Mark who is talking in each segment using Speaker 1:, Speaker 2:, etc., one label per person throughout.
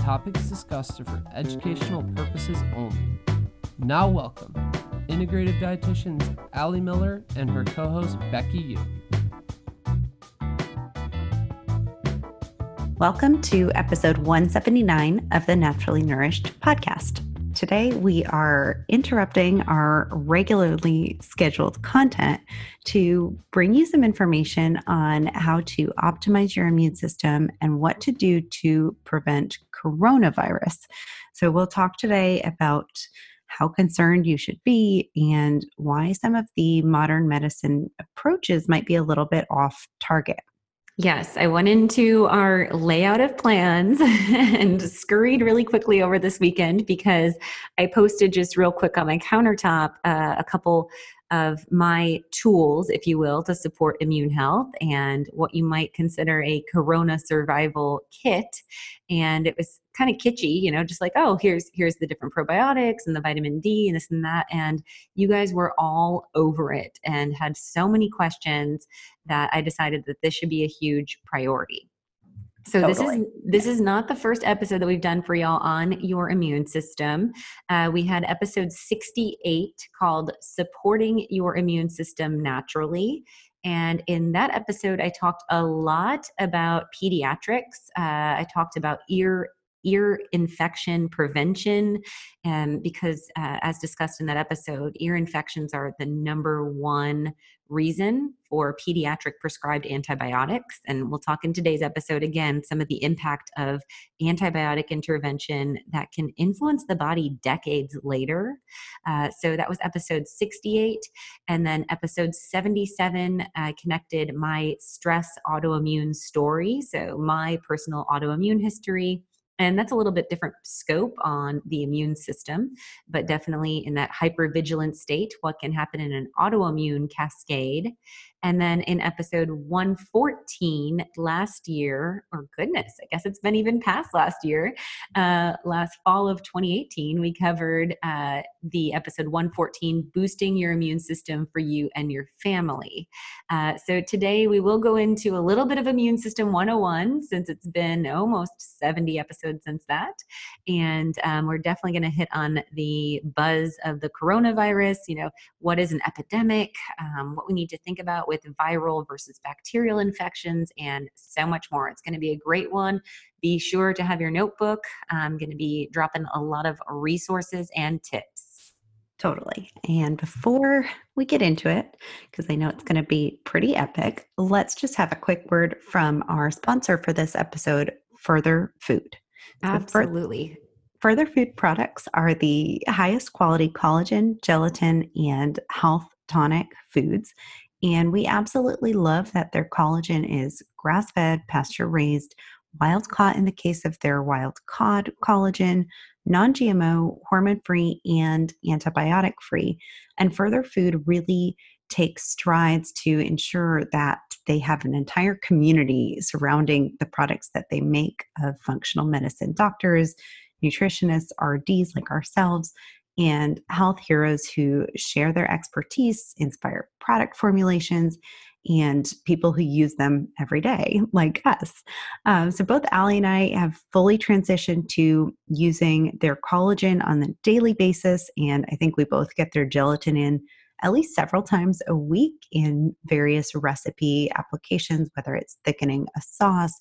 Speaker 1: topics discussed are for educational purposes only. Now, welcome integrative dietitians Ali Miller and her co host Becky Yu.
Speaker 2: Welcome to episode 179 of the Naturally Nourished podcast. Today, we are interrupting our regularly scheduled content to bring you some information on how to optimize your immune system and what to do to prevent coronavirus. So, we'll talk today about how concerned you should be and why some of the modern medicine approaches might be a little bit off target.
Speaker 3: Yes, I went into our layout of plans and scurried really quickly over this weekend because I posted just real quick on my countertop uh, a couple of my tools, if you will, to support immune health and what you might consider a corona survival kit. And it was kind of kitschy, you know, just like, oh, here's here's the different probiotics and the vitamin D and this and that. And you guys were all over it and had so many questions that I decided that this should be a huge priority. So totally. this is this is not the first episode that we've done for y'all on your immune system. Uh, we had episode 68 called "Supporting Your Immune System Naturally," and in that episode, I talked a lot about pediatrics. Uh, I talked about ear ear infection prevention um, because uh, as discussed in that episode ear infections are the number one reason for pediatric prescribed antibiotics and we'll talk in today's episode again some of the impact of antibiotic intervention that can influence the body decades later. Uh, so that was episode 68 and then episode 77 uh, connected my stress autoimmune story so my personal autoimmune history and that's a little bit different scope on the immune system, but definitely in that hypervigilant state, what can happen in an autoimmune cascade. And then in episode 114 last year, or goodness, I guess it's been even past last year, uh, last fall of 2018, we covered uh, the episode 114 Boosting Your Immune System for You and Your Family. Uh, so today we will go into a little bit of Immune System 101 since it's been almost 70 episodes since that. And um, we're definitely going to hit on the buzz of the coronavirus, you know, what is an epidemic, um, what we need to think about with viral versus bacterial infections, and so much more. It's going to be a great one. Be sure to have your notebook. I'm going to be dropping a lot of resources and tips.
Speaker 2: Totally. And before we get into it, because I know it's going to be pretty epic, let's just have a quick word from our sponsor for this episode, Further Food.
Speaker 3: Absolutely.
Speaker 2: Further Food products are the highest quality collagen, gelatin, and health tonic foods. And we absolutely love that their collagen is grass fed, pasture raised, wild caught in the case of their wild cod collagen, non GMO, hormone free, and antibiotic free. And Further Food really takes strides to ensure that they have an entire community surrounding the products that they make of functional medicine doctors, nutritionists, RDs like ourselves, and health heroes who share their expertise, inspire product formulations, and people who use them every day, like us. Um, so, both Ali and I have fully transitioned to using their collagen on a daily basis, and I think we both get their gelatin in at least several times a week in various recipe applications, whether it's thickening a sauce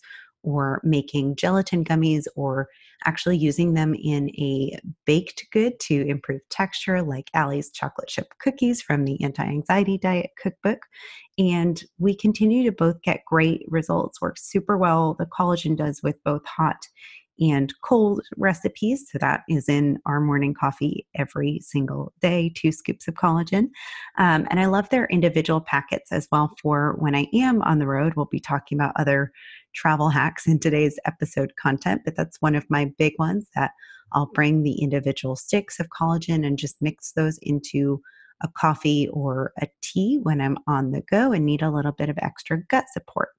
Speaker 2: or making gelatin gummies or actually using them in a baked good to improve texture, like Ali's chocolate chip cookies from the Anti Anxiety Diet Cookbook. And we continue to both get great results, works super well. The collagen does with both hot and cold recipes. So that is in our morning coffee every single day, two scoops of collagen. Um, and I love their individual packets as well for when I am on the road. We'll be talking about other travel hacks in today's episode content, but that's one of my big ones that I'll bring the individual sticks of collagen and just mix those into a coffee or a tea when I'm on the go and need a little bit of extra gut support.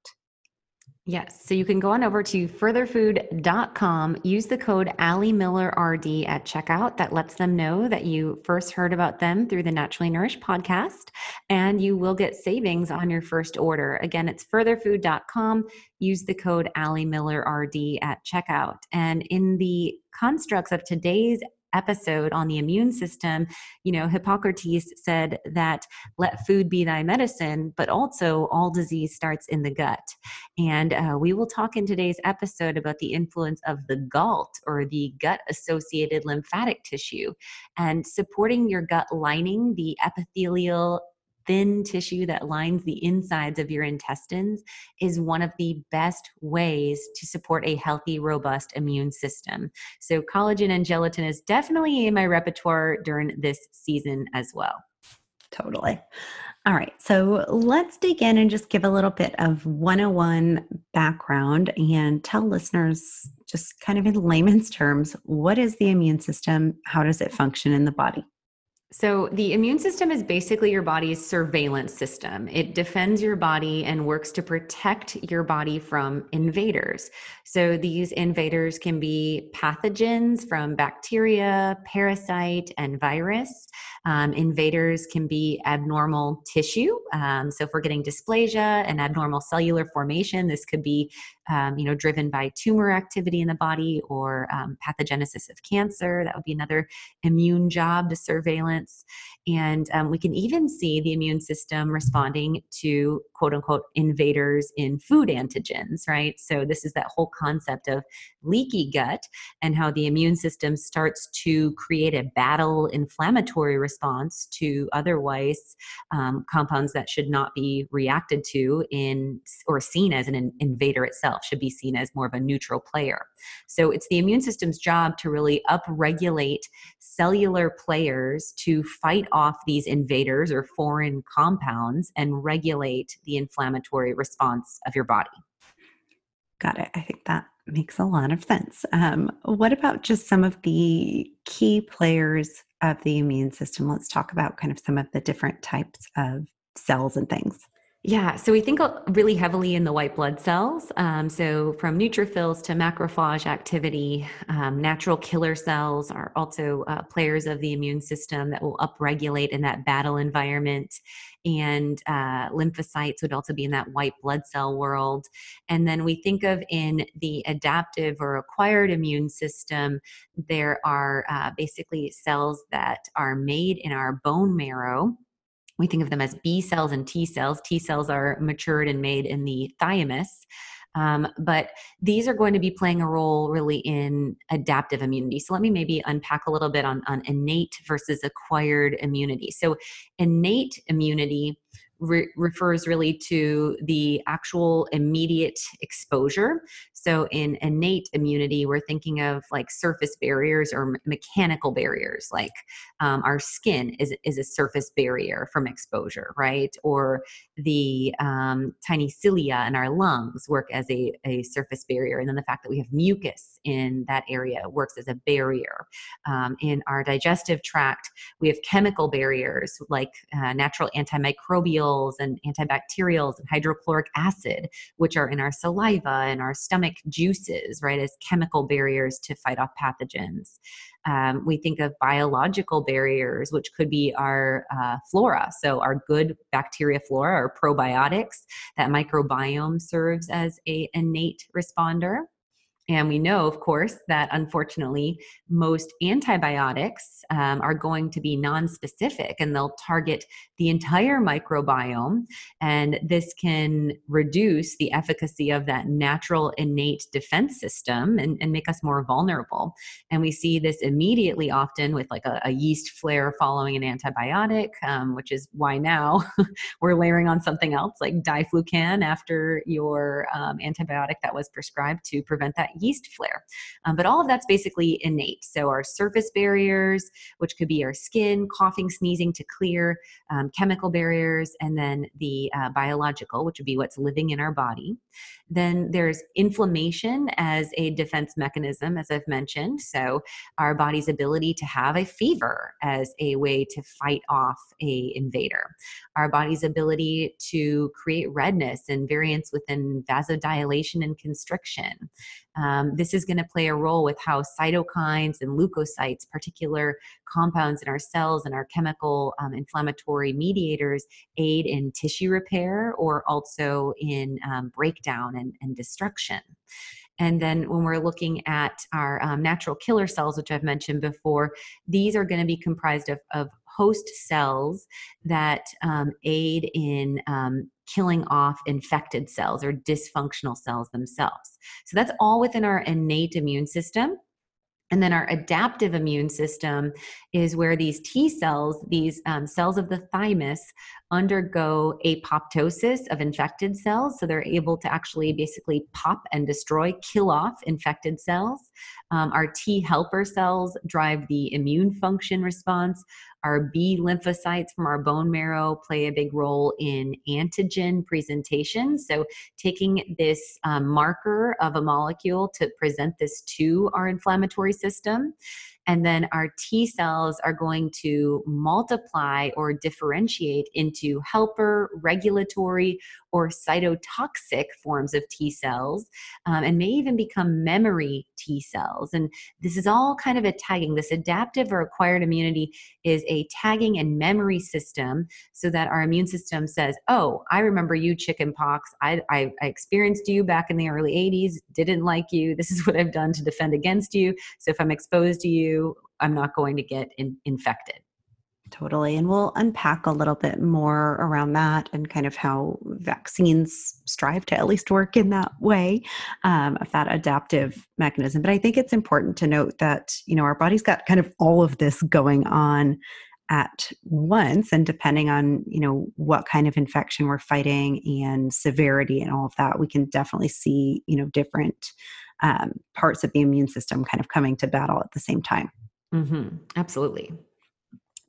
Speaker 3: Yes. So you can go on over to furtherfood.com, use the code Ali Miller RD at checkout. That lets them know that you first heard about them through the Naturally Nourished podcast, and you will get savings on your first order. Again, it's furtherfood.com. Use the code Ali Miller RD at checkout. And in the constructs of today's episode on the immune system, you know, Hippocrates said that let food be thy medicine, but also all disease starts in the gut. And uh, we will talk in today's episode about the influence of the GALT or the gut associated lymphatic tissue and supporting your gut lining, the epithelial thin tissue that lines the insides of your intestines is one of the best ways to support a healthy, robust immune system. So, collagen and gelatin is definitely in my repertoire during this season as well.
Speaker 2: Totally. All right, so let's dig in and just give a little bit of 101 background and tell listeners, just kind of in layman's terms, what is the immune system? How does it function in the body?
Speaker 3: So, the immune system is basically your body's surveillance system. It defends your body and works to protect your body from invaders. So, these invaders can be pathogens from bacteria, parasite, and virus. Um, invaders can be abnormal tissue. Um, so, if we're getting dysplasia and abnormal cellular formation, this could be um, you know, driven by tumor activity in the body or um, pathogenesis of cancer. That would be another immune job to surveillance. And um, we can even see the immune system responding to quote unquote invaders in food antigens, right? So, this is that whole concept of leaky gut and how the immune system starts to create a battle inflammatory response to otherwise um, compounds that should not be reacted to in or seen as an invader itself, should be seen as more of a neutral player. So, it's the immune system's job to really upregulate cellular players to fight off these invaders or foreign compounds and regulate the inflammatory response of your body.
Speaker 2: Got it. I think that makes a lot of sense. Um, what about just some of the key players of the immune system? Let's talk about kind of some of the different types of cells and things.
Speaker 3: Yeah, so we think really heavily in the white blood cells. Um, so from neutrophils to macrophage activity, um, natural killer cells are also uh, players of the immune system that will upregulate in that battle environment. And uh, lymphocytes would also be in that white blood cell world. And then we think of in the adaptive or acquired immune system, there are uh, basically cells that are made in our bone marrow we think of them as B cells and T cells. T cells are matured and made in the thymus. Um, but these are going to be playing a role really in adaptive immunity. So let me maybe unpack a little bit on, on innate versus acquired immunity. So innate immunity re- refers really to the actual immediate exposure. So, in innate immunity, we're thinking of like surface barriers or mechanical barriers, like um, our skin is, is a surface barrier from exposure, right? Or the um, tiny cilia in our lungs work as a, a surface barrier. And then the fact that we have mucus in that area works as a barrier. Um, in our digestive tract, we have chemical barriers like uh, natural antimicrobials and antibacterials and hydrochloric acid, which are in our saliva and our stomach juices, right, as chemical barriers to fight off pathogens. Um, we think of biological barriers, which could be our uh, flora. So, our good bacteria flora or probiotics, that microbiome serves as a innate responder. And we know, of course, that unfortunately, most antibiotics um, are going to be non-specific and they'll target the entire microbiome. And this can reduce the efficacy of that natural innate defense system and, and make us more vulnerable. And we see this immediately often with like a, a yeast flare following an antibiotic, um, which is why now we're layering on something else like diflucan after your um, antibiotic that was prescribed to prevent that yeast flare. Um, but all of that's basically innate. So our surface barriers, which could be our skin, coughing, sneezing to clear, um, chemical barriers, and then the uh, biological, which would be what's living in our body. Then there's inflammation as a defense mechanism, as I've mentioned. So our body's ability to have a fever as a way to fight off a invader. Our body's ability to create redness and variance within vasodilation and constriction. Um, this is going to play a role with how cytokines and leukocytes, particular compounds in our cells and our chemical um, inflammatory mediators, aid in tissue repair or also in um, breakdown and, and destruction. And then when we're looking at our um, natural killer cells, which I've mentioned before, these are going to be comprised of, of host cells that um, aid in um, killing off infected cells or dysfunctional cells themselves. So that's all within our innate immune system. And then our adaptive immune system is where these T cells, these um, cells of the thymus, undergo apoptosis of infected cells. So they're able to actually basically pop and destroy, kill off infected cells. Um, our T helper cells drive the immune function response. Our B lymphocytes from our bone marrow play a big role in antigen presentation. So, taking this um, marker of a molecule to present this to our inflammatory system. And then our T cells are going to multiply or differentiate into helper, regulatory, or cytotoxic forms of T cells, um, and may even become memory T cells. And this is all kind of a tagging. This adaptive or acquired immunity is a tagging and memory system so that our immune system says, Oh, I remember you chickenpox. I, I, I experienced you back in the early 80s, didn't like you. This is what I've done to defend against you. So if I'm exposed to you, I'm not going to get in, infected.
Speaker 2: Totally. And we'll unpack a little bit more around that and kind of how vaccines strive to at least work in that way um, of that adaptive mechanism. But I think it's important to note that, you know, our body's got kind of all of this going on at once and depending on you know what kind of infection we're fighting and severity and all of that we can definitely see you know different um, parts of the immune system kind of coming to battle at the same time
Speaker 3: mm-hmm. absolutely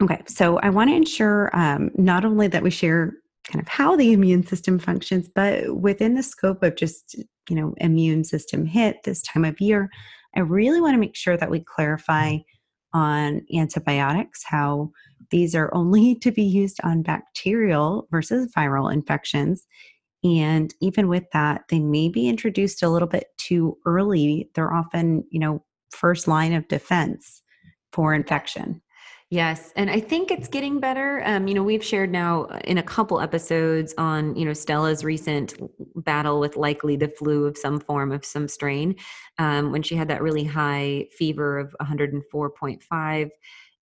Speaker 2: Okay, so I want to ensure um, not only that we share kind of how the immune system functions, but within the scope of just, you know, immune system hit this time of year, I really want to make sure that we clarify on antibiotics, how these are only to be used on bacterial versus viral infections. And even with that, they may be introduced a little bit too early. They're often, you know, first line of defense for infection.
Speaker 3: Yes, and I think it's getting better. Um, you know, we've shared now uh, in a couple episodes on you know Stella's recent battle with likely the flu of some form of some strain, um, when she had that really high fever of 104.5.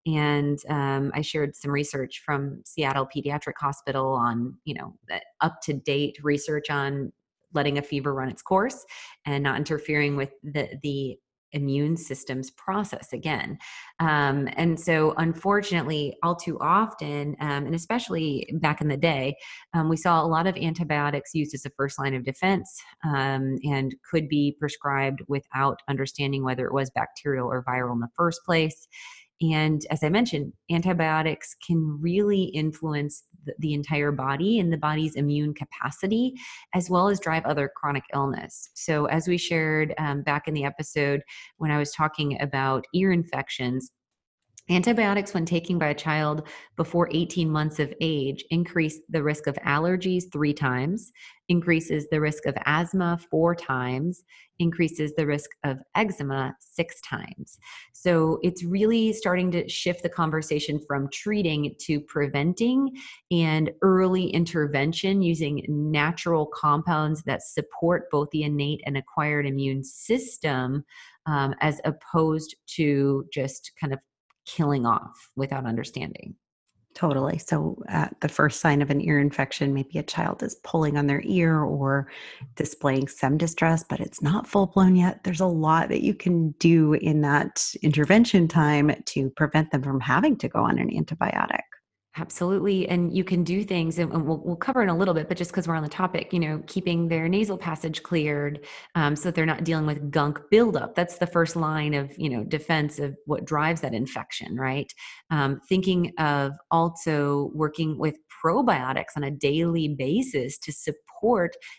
Speaker 3: And um, I shared some research from Seattle Pediatric Hospital on you know up to date research on letting a fever run its course and not interfering with the the immune system's process again. Um, and so, unfortunately, all too often, um, and especially back in the day, um, we saw a lot of antibiotics used as a first line of defense um, and could be prescribed without understanding whether it was bacterial or viral in the first place. And as I mentioned, antibiotics can really influence the, the, entire body and the body's immune capacity, as well as drive other chronic illness. So, as we shared um, back in the episode when I was talking about ear infections, Antibiotics, when taken by a child before 18 months of age, increase the risk of allergies three times, increases the risk of asthma four times, increases the risk of eczema six times. So it's really starting to shift the conversation from treating to preventing and early intervention using natural compounds that support both the innate and acquired immune system. Um, as opposed to just kind of killing off without understanding.
Speaker 2: Totally. So, at the first sign of an ear infection, maybe a child is pulling on their ear or displaying some distress, but it's not full blown yet. There's a lot that you can do in that intervention time to prevent them from having to go on an antibiotic.
Speaker 3: Absolutely. And you can do things, and we'll, we'll cover in a little bit, but just because we're on the topic, you know, keeping their nasal passage cleared um, so that they're not dealing with gunk buildup. That's the first line of, you know, defense of what drives that infection, right? Um, thinking of also working with probiotics on a daily basis to support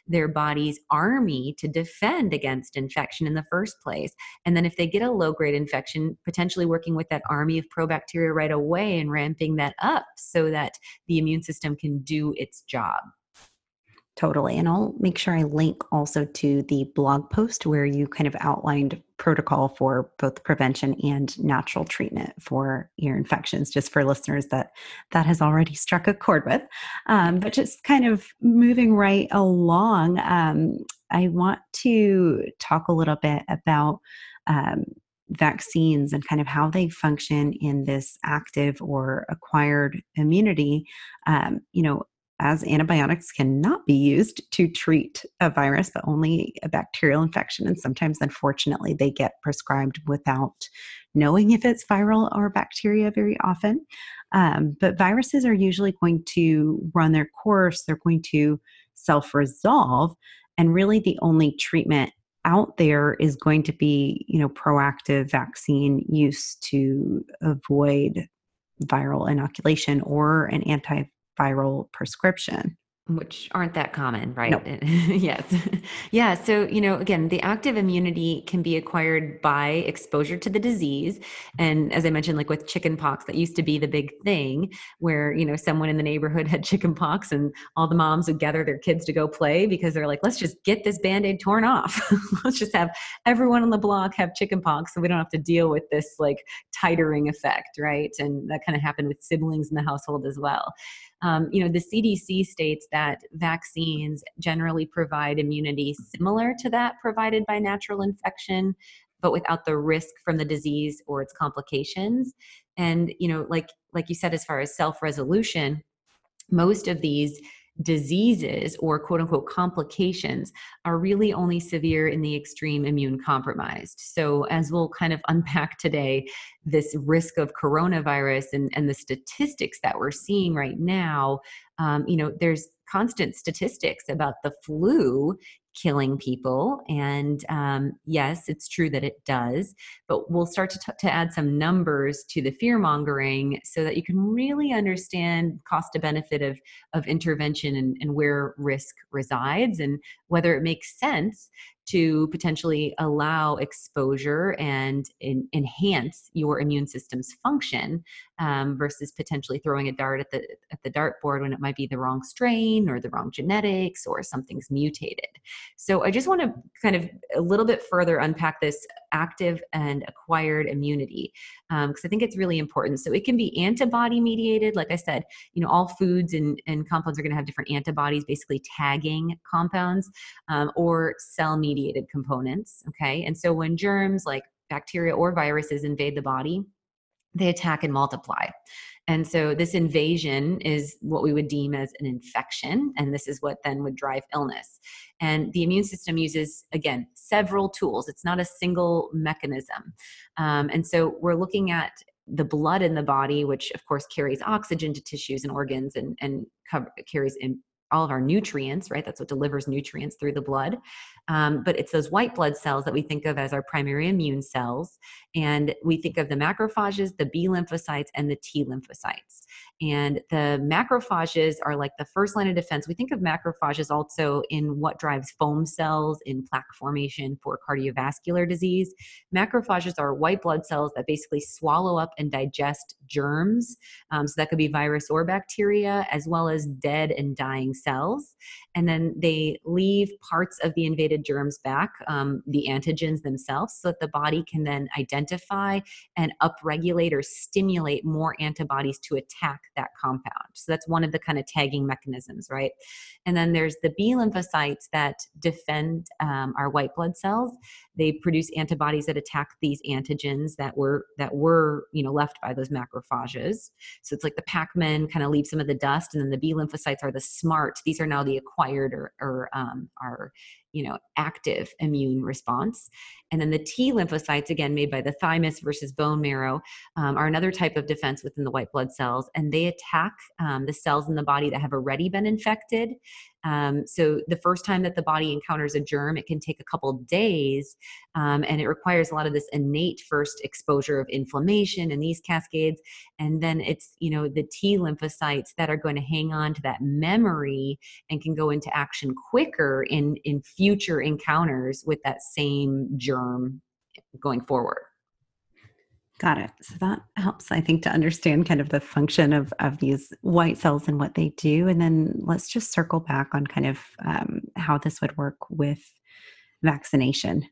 Speaker 3: their body's army to defend against infection in the first place. And then if they get a low grade infection, potentially working with that army of probacteria right away and ramping that up so that the immune system can do its job.
Speaker 2: Totally. And I'll make sure I link also to the blog post where you kind of outlined protocol for both prevention and natural treatment for ear infections, just for listeners that that has already struck a chord with. Um, but just kind of moving right along, um, I want to talk a little bit about um, vaccines and kind of how they function in this active or acquired immunity. Um, you know, as antibiotics cannot be used to treat a virus, but only a bacterial infection. And sometimes, unfortunately, they get prescribed without knowing if it's viral or bacteria very often. Um, but viruses are usually going to run their course, they're going to self resolve. And really, the only treatment out there is going to be, you know, proactive vaccine use to avoid viral inoculation or an anti viral prescription
Speaker 3: which aren't that common, right? Yes. yeah. So, you know, again, the active immunity can be acquired by exposure to the disease. And as I mentioned, like with chickenpox, that used to be the big thing where, you know, someone in the neighborhood had chickenpox and all the moms would gather their kids to go play because they're like, let's just get this band aid torn off. let's just have everyone on the block have chickenpox so we don't have to deal with this like titering effect, right? And that kind of happened with siblings in the household as well. Um, you know, the CDC states that vaccines generally provide immunity similar to that provided by natural infection, but without the risk from the disease or its complications. And you know, like like you said, as far as self resolution, most of these diseases or quote unquote complications are really only severe in the extreme immune compromised. So, as we'll kind of unpack today, this risk of coronavirus and, and the statistics that we're seeing right now, um, you know, there's constant statistics about the flu killing people. And um, yes, it's true that it does, but we'll start to, t- to add some numbers to the fear mongering so that you can really understand cost to benefit of, of intervention and, and where risk resides and whether it makes sense to potentially allow exposure and in, enhance your immune system's function um, versus potentially throwing a dart at the at the dartboard when it might be the wrong strain or the wrong genetics or something's mutated. So I just want to kind of a little bit further unpack this active and acquired immunity because um, I think it's really important. So it can be antibody mediated. Like I said, you know, all foods and, and compounds are going to have different antibodies, basically tagging compounds, um, or cell mediated components. Okay. And so when germs like bacteria or viruses invade the body, they attack and multiply. And so this invasion is what we would deem as an infection, and this is what then would drive illness. And the immune system uses, again, several tools. It's not a single mechanism. Um, and so we're looking at the blood in the body, which of course carries oxygen to tissues and organs and, and cover, carries in all of our nutrients, right? That's what delivers nutrients through the blood. Um, but it's those white blood cells that we think of as our primary immune cells. And we think of the macrophages, the B lymphocytes, and the T lymphocytes. And the macrophages are like the first line of defense. We think of macrophages also in what drives foam cells in plaque formation for cardiovascular disease. Macrophages are white blood cells that basically swallow up and digest germs. Um, so that could be virus or bacteria, as well as dead and dying cells. And then they leave parts of the invaded germs back, um, the antigens themselves, so that the body can then identify and upregulate or stimulate more antibodies to attack that compound. So that's one of the kind of tagging mechanisms, right? And then there's the B lymphocytes that defend um, our white blood cells. They produce antibodies that attack these antigens that were that were you know left by those macrophages. So it's like the Pac-Man kind of leaves some of the dust, and then the B lymphocytes are the smart. These are now the acquired or, or um, are you know active immune response. And then the t lymphocytes again made by the thymus versus bone marrow um, are another type of defense within the white blood cells. And they attack um, the cells in the body that have already been infected um, so the first time that the body encounters a germ, it can take a couple days, um, and it requires a lot of this innate first exposure of inflammation and these cascades, and then it's you know the T lymphocytes that are going to hang on to that memory and can go into action quicker in in future encounters with that same germ going forward.
Speaker 2: Got it. So that helps, I think, to understand kind of the function of, of these white cells and what they do. And then let's just circle back on kind of um, how this would work with vaccination.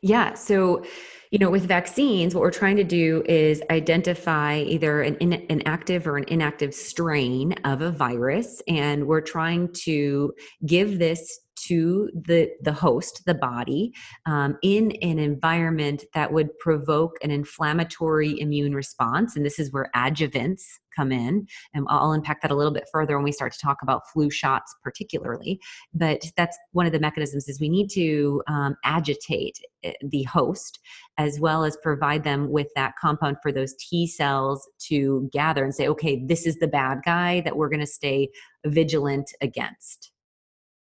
Speaker 3: Yeah. So, you know, with vaccines, what we're trying to do is identify either an, in, an active or an inactive strain of a virus. And we're trying to give this to the the host the body um, in an environment that would provoke an inflammatory immune response. And this is where adjuvants come in. And i'll unpack that a little bit further when we start to talk about flu shots particularly. But that's one of the mechanisms is we need to um, agitate eh, the host as well as provide them with that compound for those t cells to gather and say okay this is the bad guy that we're going to stay vigilant against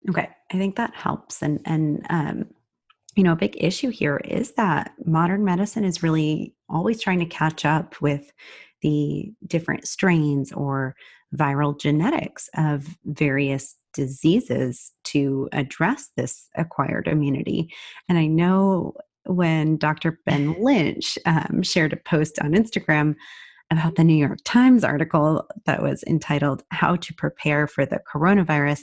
Speaker 2: Okay, I think that helps. And and um, you know, a big issue here is that modern medicine is really always trying to catch up with the different strains or viral genetics of various diseases to address this acquired immunity. And I know when Dr. Ben Lynch um, shared a post on Instagram about the New York Times article that was entitled How to Prepare for the Coronavirus,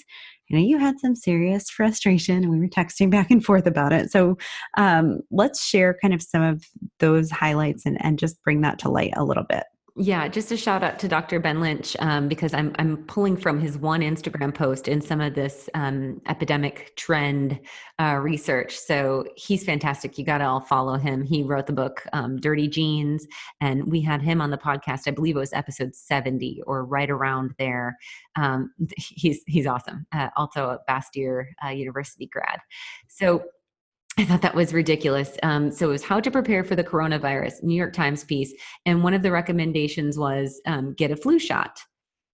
Speaker 2: you know you had some serious frustration and we were texting back and forth about it. So um, let's share kind of some of those highlights and, and just bring that to light a little bit
Speaker 3: yeah, just a shout out to Dr. Ben Lynch um, because I'm I'm pulling from his one Instagram post in some of this um, epidemic trend uh, research. So he's fantastic. You got to all follow him. He wrote the book um, Dirty Genes, and we had him on the podcast. I believe it was episode 70 or right around there. Um, he's he's awesome. Uh, also a Bastyr uh, University grad. So I thought that was ridiculous. Um, so it was how to prepare for the coronavirus, New York Times piece, and one of the recommendations was um, get a flu shot.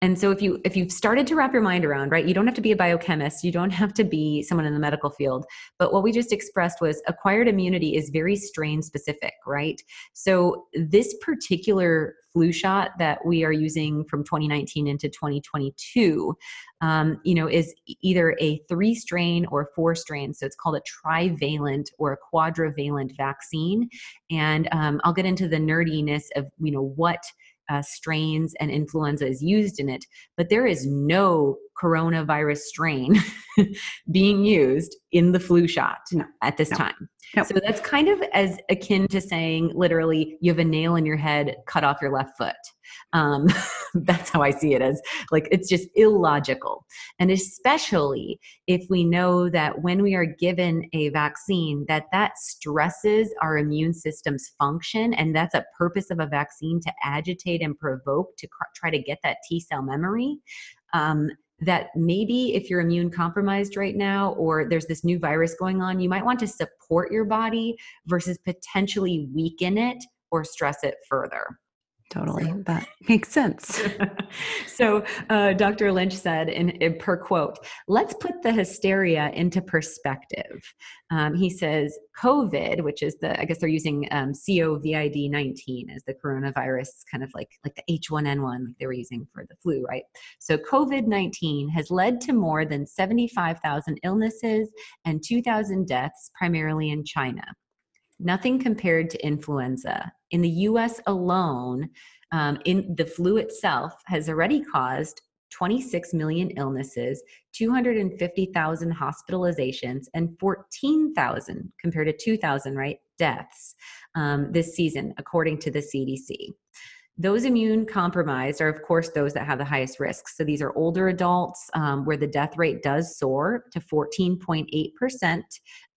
Speaker 3: And so if you if you've started to wrap your mind around, right, you don't have to be a biochemist, you don't have to be someone in the medical field, but what we just expressed was acquired immunity is very strain specific, right? So this particular flu shot that we are using from 2019 into 2022, um, you know, is either a three strain or four strain. So it's called a trivalent or a quadrivalent vaccine. And um, I'll get into the nerdiness of you know what uh, strains and influenza is used in it, but there is no coronavirus strain being used in the flu shot no. at this no. time. No. So that's kind of as akin to saying literally you have a nail in your head, cut off your left foot. Um, that's how I see it as like it's just illogical. And especially if we know that when we are given a vaccine that that stresses our immune system's function and that's a purpose of a vaccine to agitate and provoke to try to get that T cell memory. Um, that maybe if you're immune compromised right now or there's this new virus going on, you might want to support your body versus potentially weaken it or stress it further.
Speaker 2: Totally. That makes sense.
Speaker 3: so, uh, Dr. Lynch said in, in, per quote, let's put the hysteria into perspective. Um, he says, COVID, which is the, I guess they're using um, COVID 19 as the coronavirus, kind of like, like the H1N1, like they were using for the flu, right? So, COVID 19 has led to more than 75,000 illnesses and 2,000 deaths, primarily in China nothing compared to influenza. In the US alone, um, in the flu itself has already caused 26 million illnesses, 250,000 hospitalizations, and 14,000 compared to 2,000, right, deaths um, this season, according to the CDC. Those immune compromised are, of course, those that have the highest risk. So these are older adults um, where the death rate does soar to 14.8%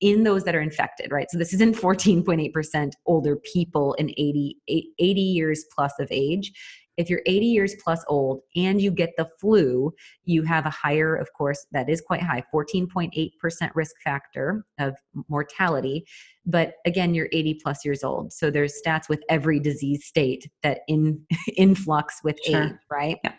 Speaker 3: in those that are infected, right? So this is in 14.8% older people in 80, 80 years plus of age. If you're 80 years plus old and you get the flu, you have a higher, of course, that is quite high, 14.8% risk factor of mortality. But again, you're 80 plus years old. So there's stats with every disease state that in influx with sure. age, right?
Speaker 2: Yeah.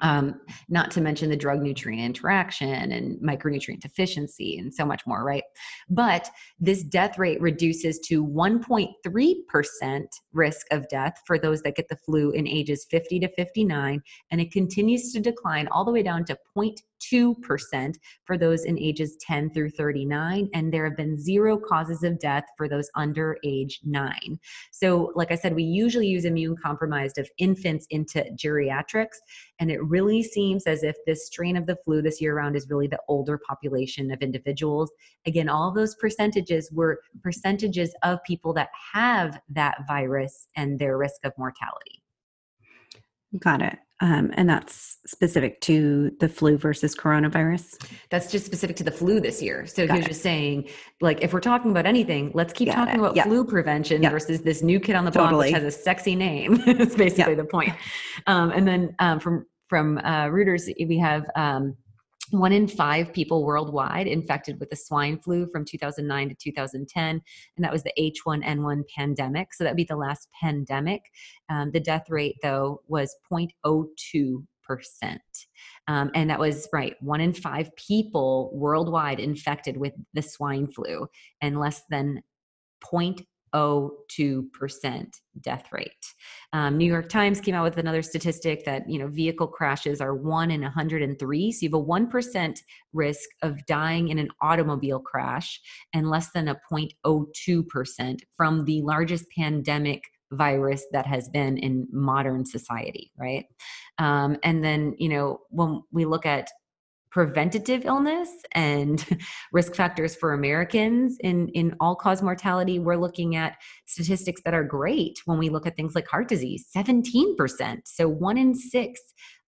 Speaker 3: Um, not to mention the drug nutrient interaction and micronutrient deficiency and so much more, right? But this death rate reduces to 1.3% risk of death for those that get the flu in ages 50 to 59, and it continues to decline all the way down to 0.2% for those in ages 10 through 39, and there have been zero causes of death for those under age 9. So, like I said, we usually use immune compromised of infants into geriatrics, and it really seems as if this strain of the flu this year round is really the older population of individuals. Again, all those percentages were percentages of people that have that virus and their risk of mortality.
Speaker 2: Got it. Um, and that's specific to the flu versus coronavirus?
Speaker 3: That's just specific to the flu this year. So Got he was just saying, like, if we're talking about anything, let's keep Got talking it. about flu prevention versus this new kid on the block, which has a sexy name. That's basically the point. Um, and then um, from from uh, Reuters, we have um, one in five people worldwide infected with the swine flu from 2009 to 2010 and that was the h1n1 pandemic so that'd be the last pandemic. Um, the death rate though was 0.02 percent. Um, and that was right one in five people worldwide infected with the swine flu and less than 0.02% death rate. Um, New York Times came out with another statistic that you know vehicle crashes are one in 103, so you have a one percent risk of dying in an automobile crash, and less than a 0.02 percent from the largest pandemic virus that has been in modern society, right? Um, and then you know when we look at preventative illness and risk factors for Americans in, in all cause mortality, we're looking at statistics that are great when we look at things like heart disease 17%. So one in six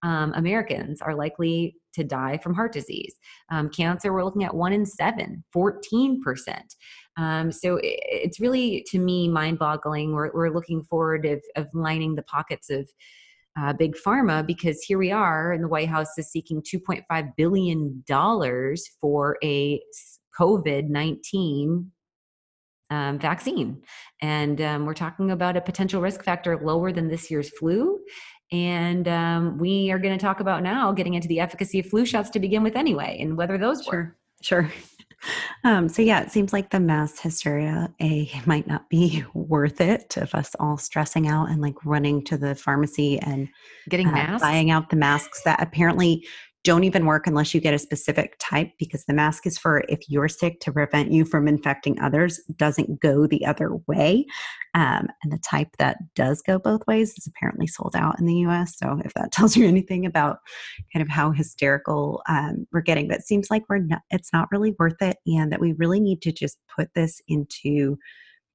Speaker 3: um, Americans are likely to die from heart disease. Um, cancer, we're looking at one in seven, 14%. Um, so it's really, to me, mind boggling. We're, we're looking forward of, of lining the pockets of uh, big pharma because here we are and the white house is seeking 2.5 billion dollars for a covid-19 um, vaccine. And um, we're talking about a potential risk factor lower than this year's flu. And um, we are going to talk about now getting into the efficacy of flu shots to begin with anyway and whether those
Speaker 2: sure
Speaker 3: work.
Speaker 2: sure um, so yeah, it seems like the mass hysteria a might not be worth it of us all stressing out and like running to the pharmacy and
Speaker 3: getting uh, masks,
Speaker 2: buying out the masks that apparently don't even work unless you get a specific type because the mask is for if you're sick to prevent you from infecting others doesn't go the other way. Um, and the type that does go both ways is apparently sold out in the us so if that tells you anything about kind of how hysterical um, we're getting but it seems like we're not it's not really worth it and that we really need to just put this into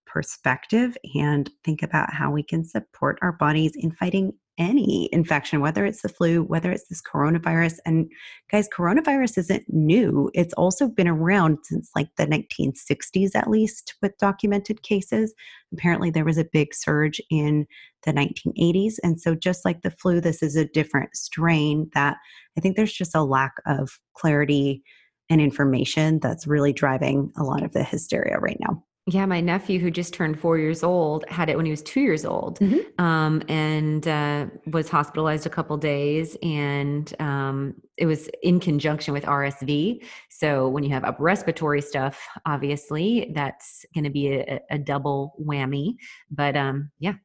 Speaker 2: perspective and think about how we can support our bodies in fighting any infection, whether it's the flu, whether it's this coronavirus. And guys, coronavirus isn't new. It's also been around since like the 1960s, at least, with documented cases. Apparently, there was a big surge in the 1980s. And so, just like the flu, this is a different strain that I think there's just a lack of clarity and information that's really driving a lot of the hysteria right now.
Speaker 3: Yeah, my nephew, who just turned four years old, had it when he was two years old, mm-hmm. um, and uh, was hospitalized a couple days. And um, it was in conjunction with RSV. So when you have upper respiratory stuff, obviously that's going to be a, a, double whammy. But um, yeah,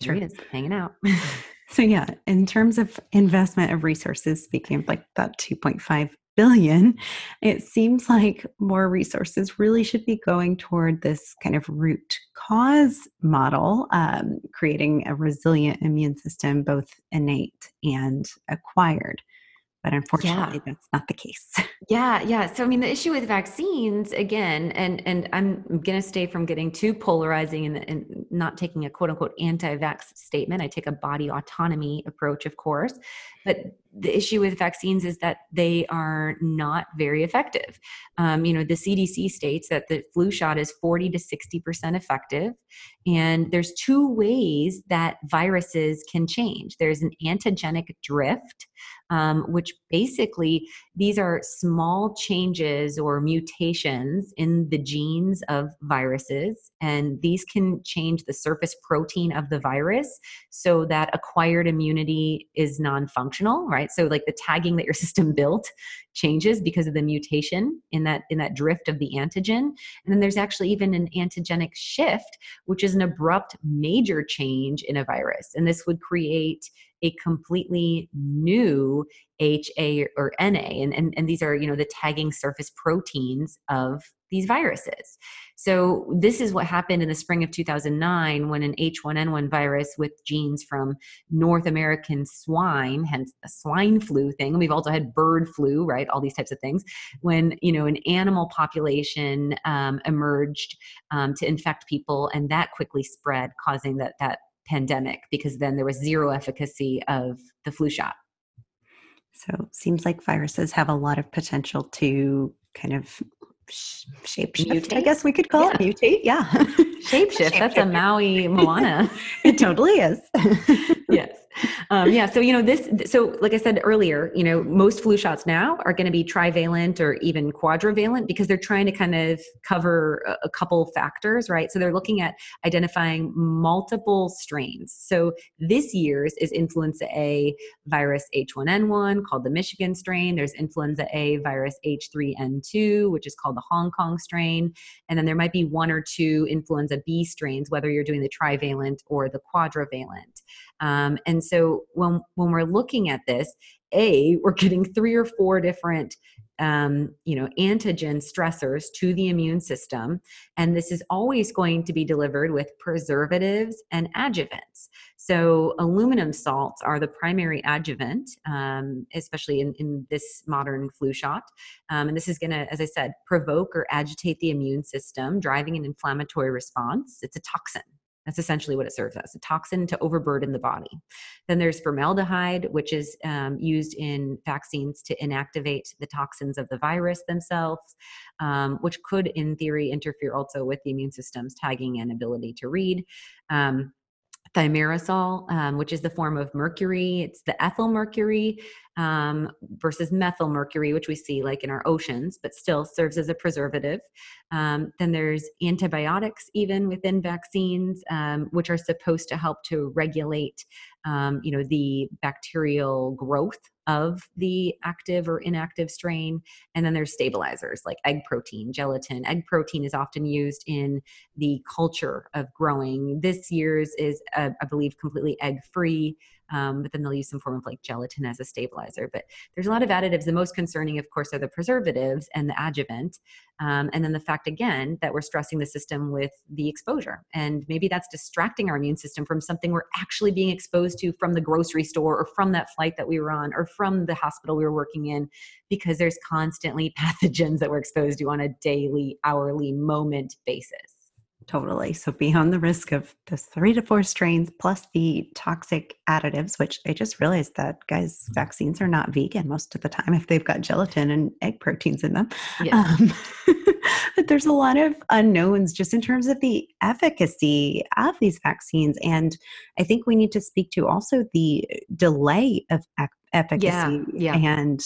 Speaker 3: sure he is hanging out.
Speaker 2: so yeah, in terms of investment of resources, speaking of like that 2.5 billion, it seems like more resources really should be going toward this kind of root cause model, um, creating a resilient immune system, both innate and acquired. But unfortunately yeah. that's not the case.
Speaker 3: Yeah yeah. So i mean the issue with vaccines again and and i'm going to stay from getting too polarizing and, and not taking a quote unquote anti-vax statement. I take a body autonomy approach of course. But the issue with vaccines is that they are not very effective. Um, you know, the CDC states that the flu shot is 40 to 60% effective. And there's two ways that viruses can change there's an antigenic drift, um, which basically these are small changes or mutations in the genes of viruses. And these can change the surface protein of the virus so that acquired immunity is non functional, right? So, like the tagging that your system built changes because of the mutation in that in that drift of the antigen and then there's actually even an antigenic shift which is an abrupt major change in a virus and this would create a completely new HA or NA. And, and, and these are, you know, the tagging surface proteins of these viruses. So this is what happened in the spring of 2009 when an H1N1 virus with genes from North American swine, hence the swine flu thing. We've also had bird flu, right? All these types of things. When you know an animal population um, emerged um, to infect people, and that quickly spread, causing that that pandemic because then there was zero efficacy of the flu shot.
Speaker 2: So seems like viruses have a lot of potential to kind of shape shift, I guess we could call
Speaker 3: yeah.
Speaker 2: it mutate. Yeah.
Speaker 3: Shape shift. That's a Maui Moana.
Speaker 2: it totally is.
Speaker 3: yes um, yeah. So, you know, this, so like I said earlier, you know, most flu shots now are going to be trivalent or even quadrivalent because they're trying to kind of cover a, a couple factors, right? So they're looking at identifying multiple strains. So this year's is influenza A virus H1N1 called the Michigan strain. There's influenza A virus H3N2, which is called the Hong Kong strain. And then there might be one or two influenza B strains, whether you're doing the trivalent or the quadrivalent. Um, and so when when we're looking at this, a we're getting three or four different um, you know antigen stressors to the immune system. And this is always going to be delivered with preservatives and adjuvants. So aluminum salts are the primary adjuvant um, especially in, in this modern flu shot. Um, and this is going to as i said provoke or agitate the immune system driving an inflammatory response. It's a toxin that's essentially what it serves as a toxin to overburden the body. Then there's formaldehyde, which is um, used in vaccines to inactivate the toxins of the virus themselves, um, which could, in theory, interfere also with the immune system's tagging and ability to read. Um, thimerosal, um, which is the form of mercury. It's the ethyl mercury um, versus methyl mercury, which we see like in our oceans, but still serves as a preservative. Um, then there's antibiotics, even within vaccines, um, which are supposed to help to regulate, um, you know, the bacterial growth of the active or inactive strain. And then there's stabilizers like egg protein, gelatin. Egg protein is often used in the culture of growing. This year's is, uh, I believe, completely egg free um, but then they'll use some form of like gelatin as a stabilizer. But there's a lot of additives. The most concerning, of course, are the preservatives and the adjuvant. Um, and then the fact, again, that we're stressing the system with the exposure. And maybe that's distracting our immune system from something we're actually being exposed to from the grocery store or from that flight that we were on or from the hospital we were working in, because there's constantly pathogens that we're exposed to on a daily, hourly, moment basis.
Speaker 2: Totally. So beyond the risk of the three to four strains plus the toxic additives, which I just realized that guys, vaccines are not vegan most of the time if they've got gelatin and egg proteins in them. Yeah. Um, but there's a lot of unknowns just in terms of the efficacy of these vaccines. And I think we need to speak to also the delay of efficacy yeah, yeah. and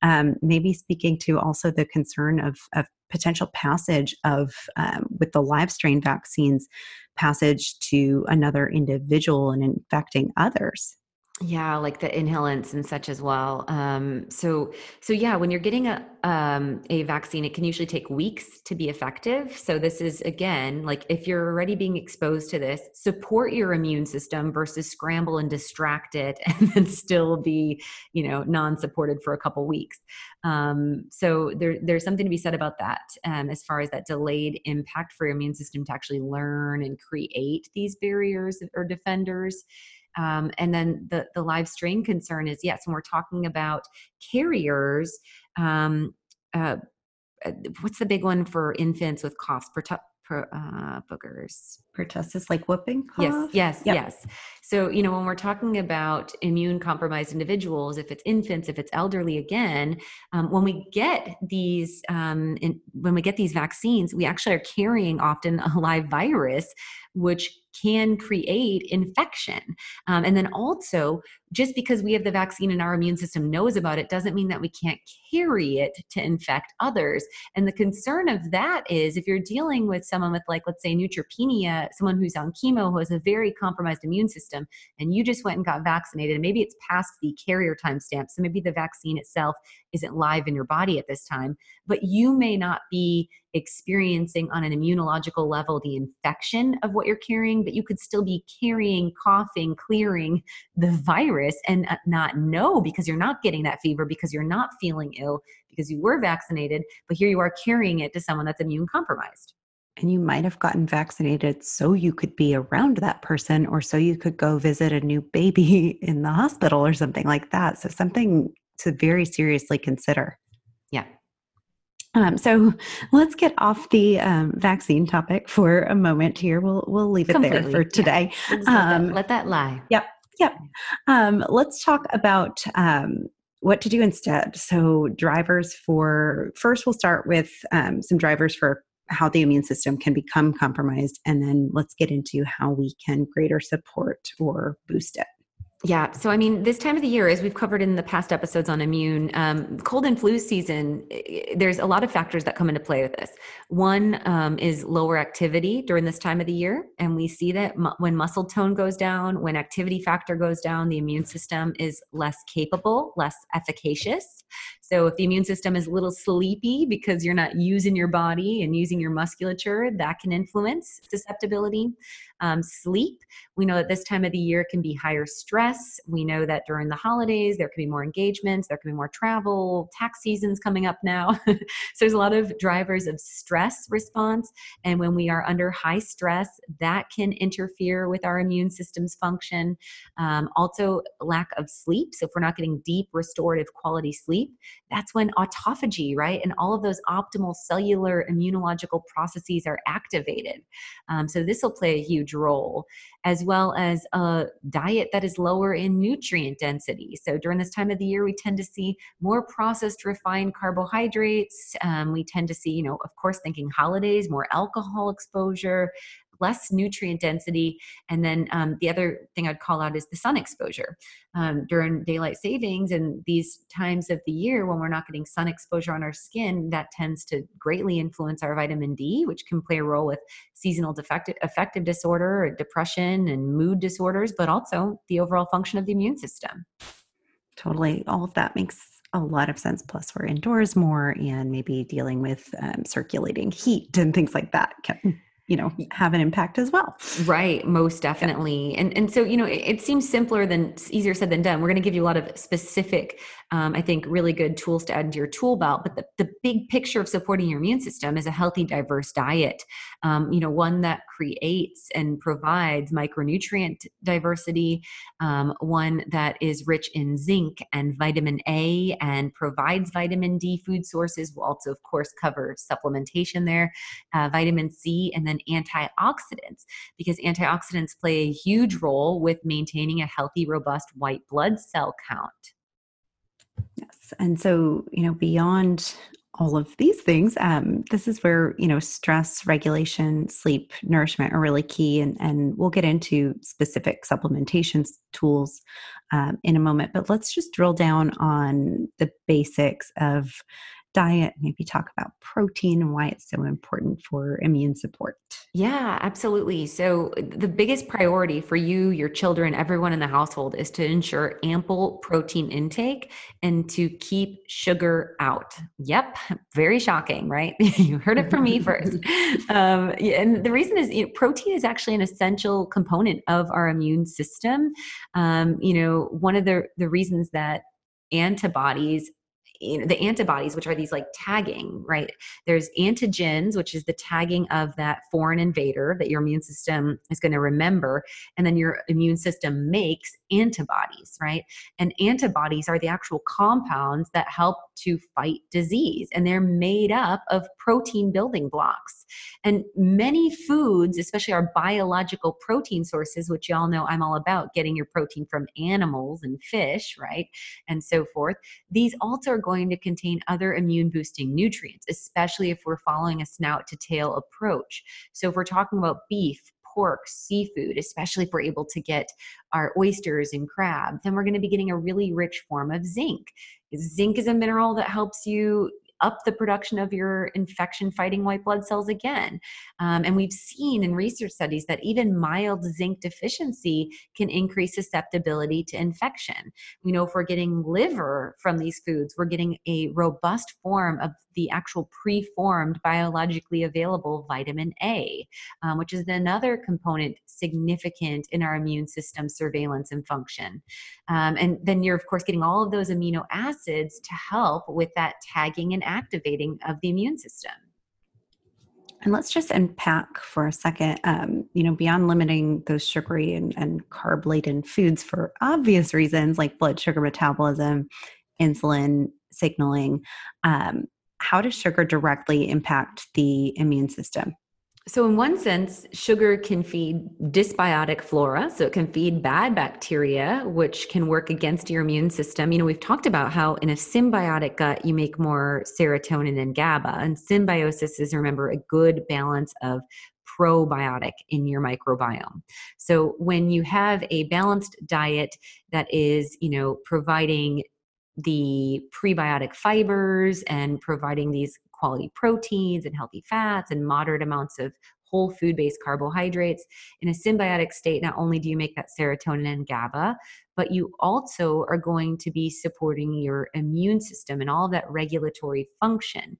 Speaker 2: um, maybe speaking to also the concern of, of potential passage of um, with the live strain vaccines passage to another individual and infecting others
Speaker 3: yeah like the inhalants and such as well um, so so yeah when you're getting a um, a vaccine it can usually take weeks to be effective so this is again like if you're already being exposed to this support your immune system versus scramble and distract it and then still be you know non-supported for a couple weeks um, so there, there's something to be said about that um, as far as that delayed impact for your immune system to actually learn and create these barriers or defenders um, and then the, the live strain concern is yes, when we're talking about carriers, um, uh, uh what's the big one for infants with coughs? cough? pro, uh, boogers.
Speaker 2: Pertussis, like whooping cough?
Speaker 3: Yes, yes,
Speaker 2: Yep.
Speaker 3: yes. So, you know, when we're talking about immune compromised individuals, if it's infants, if it's elderly, again, um, when we get these, um, in, when we get these vaccines, we actually are carrying often a live virus, which can create infection. Um, and then also, just because we have the vaccine and our immune system knows about it doesn't mean that we can't carry it to infect others. And the concern of that is if you're dealing with someone with, like, let's say, neutropenia, someone who's on chemo who has a very compromised immune system, and you just went and got vaccinated, and maybe it's past the carrier timestamp, so maybe the vaccine itself isn't live in your body at this time, but you may not be experiencing on an immunological level the infection of what you're carrying, but you could still be carrying, coughing, clearing the virus and uh, not know because you're not getting that fever, because you're not feeling ill, because you were vaccinated, but here you are carrying it to someone that's immune compromised.
Speaker 2: And you might have gotten vaccinated so you could be around that person or so you could go visit a new baby in the hospital or something like that. So, something to very seriously consider.
Speaker 3: Yeah.
Speaker 2: Um, so let's get off the um, vaccine topic for a moment here. We'll we'll leave it
Speaker 3: Completely,
Speaker 2: there for today.
Speaker 3: That,
Speaker 2: Um,
Speaker 3: let that lie.
Speaker 2: Um, let's talk about um, what to do instead. So, drivers for first, we'll start with um, some drivers for how the immune system can become compromised, and then let's get into how we can greater support or boost it.
Speaker 3: Yeah. So, I mean, this time of the year, as we've covered in the past episodes on immune, um, cold and flu season, there's a lot of factors that come into play with this. One um, is lower activity during this time of the year. And we see that mu- when muscle tone goes down, when activity factor goes down, the immune system is less capable, less efficacious. So, if the immune system is a little sleepy because you're not using your body and using your musculature, that can influence susceptibility. Um, sleep, we know that this time of the year can be higher stress. We know that during the holidays, there can be more engagements, there can be more travel, tax season's coming up now. so there's a lot of drivers of stress response. And when we are under high stress, that can interfere with our immune system's function. Um, also, lack of sleep. So if we're not getting deep, restorative quality sleep, that's when autophagy, right? And all of those optimal cellular immunological processes are activated. Um, so this will play a huge role, as well as a diet that is lower in nutrient density. So during this time of the year, we tend to see more processed, refined carbohydrates. Um, we tend to see, you know, of course, thinking holidays, more alcohol exposure. Less nutrient density. And then um, the other thing I'd call out is the sun exposure. Um, during daylight savings and these times of the year when we're not getting sun exposure on our skin, that tends to greatly influence our vitamin D, which can play a role with seasonal defective, affective disorder, or depression, and mood disorders, but also the overall function of the immune system.
Speaker 2: Totally, all of that makes a lot of sense. Plus, we're indoors more and maybe dealing with um, circulating heat and things like that you know, have an impact as well.
Speaker 3: Right, most definitely. And and so, you know, it, it seems simpler than easier said than done. We're going to give you a lot of specific, um, I think, really good tools to add into your tool belt. But the, the big picture of supporting your immune system is a healthy, diverse diet. Um, you know, one that creates and provides micronutrient diversity, um, one that is rich in zinc and vitamin A and provides vitamin D food sources. We'll also, of course, cover supplementation there, uh, vitamin C, and then antioxidants, because antioxidants play a huge role with maintaining a healthy, robust white blood cell count.
Speaker 2: Yes. And so, you know, beyond all of these things, um, this is where, you know, stress regulation, sleep, nourishment are really key. And, and we'll get into specific supplementation tools um, in a moment. But let's just drill down on the basics of diet, maybe talk about protein and why it's so important for immune support.
Speaker 3: Yeah, absolutely. So, the biggest priority for you, your children, everyone in the household is to ensure ample protein intake and to keep sugar out. Yep, very shocking, right? you heard it from me first. Um, and the reason is you know, protein is actually an essential component of our immune system. Um, you know, one of the, the reasons that antibodies you know the antibodies which are these like tagging right? There's antigens which is the tagging of that foreign invader that your immune system is going to remember and then your immune system makes antibodies, right? And antibodies are the actual compounds that help to fight disease, and they're made up of protein building blocks. And many foods, especially our biological protein sources, which y'all know I'm all about getting your protein from animals and fish, right? And so forth, these also are going to contain other immune boosting nutrients, especially if we're following a snout to tail approach. So if we're talking about beef, pork, seafood, especially if we're able to get our oysters and crab, then we're going to be getting a really rich form of zinc. Zinc is a mineral that helps you up the production of your infection fighting white blood cells again. Um, and we've seen in research studies that even mild zinc deficiency can increase susceptibility to infection. We know if we're getting liver from these foods, we're getting a robust form of the actual preformed biologically available vitamin A, um, which is another component significant in our immune system surveillance and function. Um, and then you're, of course, getting all of those amino acids to help with that tagging and activating of the immune system.
Speaker 2: And let's just unpack for a second, um, you know, beyond limiting those sugary and, and carb laden foods for obvious reasons like blood sugar metabolism, insulin signaling, um, how does sugar directly impact the immune system?
Speaker 3: So, in one sense, sugar can feed dysbiotic flora. So, it can feed bad bacteria, which can work against your immune system. You know, we've talked about how in a symbiotic gut, you make more serotonin and GABA. And symbiosis is, remember, a good balance of probiotic in your microbiome. So, when you have a balanced diet that is, you know, providing the prebiotic fibers and providing these quality proteins and healthy fats and moderate amounts of whole food based carbohydrates. In a symbiotic state, not only do you make that serotonin and GABA, but you also are going to be supporting your immune system and all that regulatory function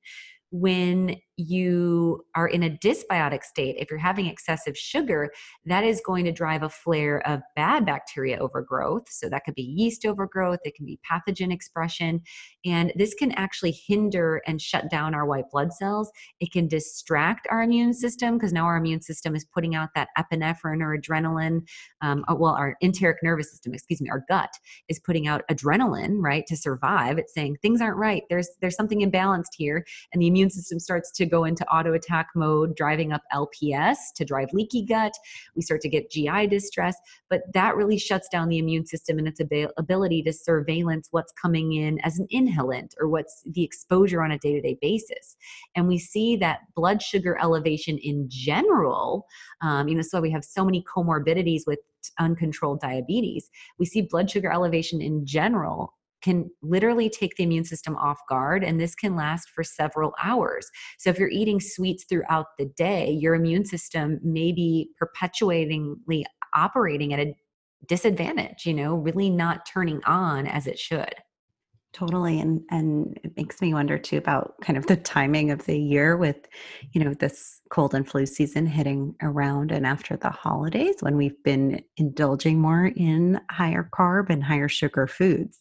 Speaker 3: when you are in a dysbiotic state, if you're having excessive sugar, that is going to drive a flare of bad bacteria overgrowth. So that could be yeast overgrowth, it can be pathogen expression, and this can actually hinder and shut down our white blood cells. It can distract our immune system because now our immune system is putting out that epinephrine or adrenaline. Um, uh, well, our enteric nervous system, excuse me, our gut is putting out adrenaline, right, to survive. It's saying things aren't right. There's there's something imbalanced here, and the immune system starts to go into auto attack mode, driving up LPS to drive leaky gut. We start to get GI distress, but that really shuts down the immune system and its ability to surveillance what's coming in as an inhalant or what's the exposure on a day to day basis. And we see that blood sugar elevation in general, um, you know, so we have so many comorbidities with uncontrolled diabetes. We see blood sugar elevation in general can literally take the immune system off guard and this can last for several hours. So if you're eating sweets throughout the day, your immune system may be perpetuatingly operating at a disadvantage, you know, really not turning on as it should.
Speaker 2: Totally. And and it makes me wonder too about kind of the timing of the year with, you know, this cold and flu season hitting around and after the holidays when we've been indulging more in higher carb and higher sugar foods.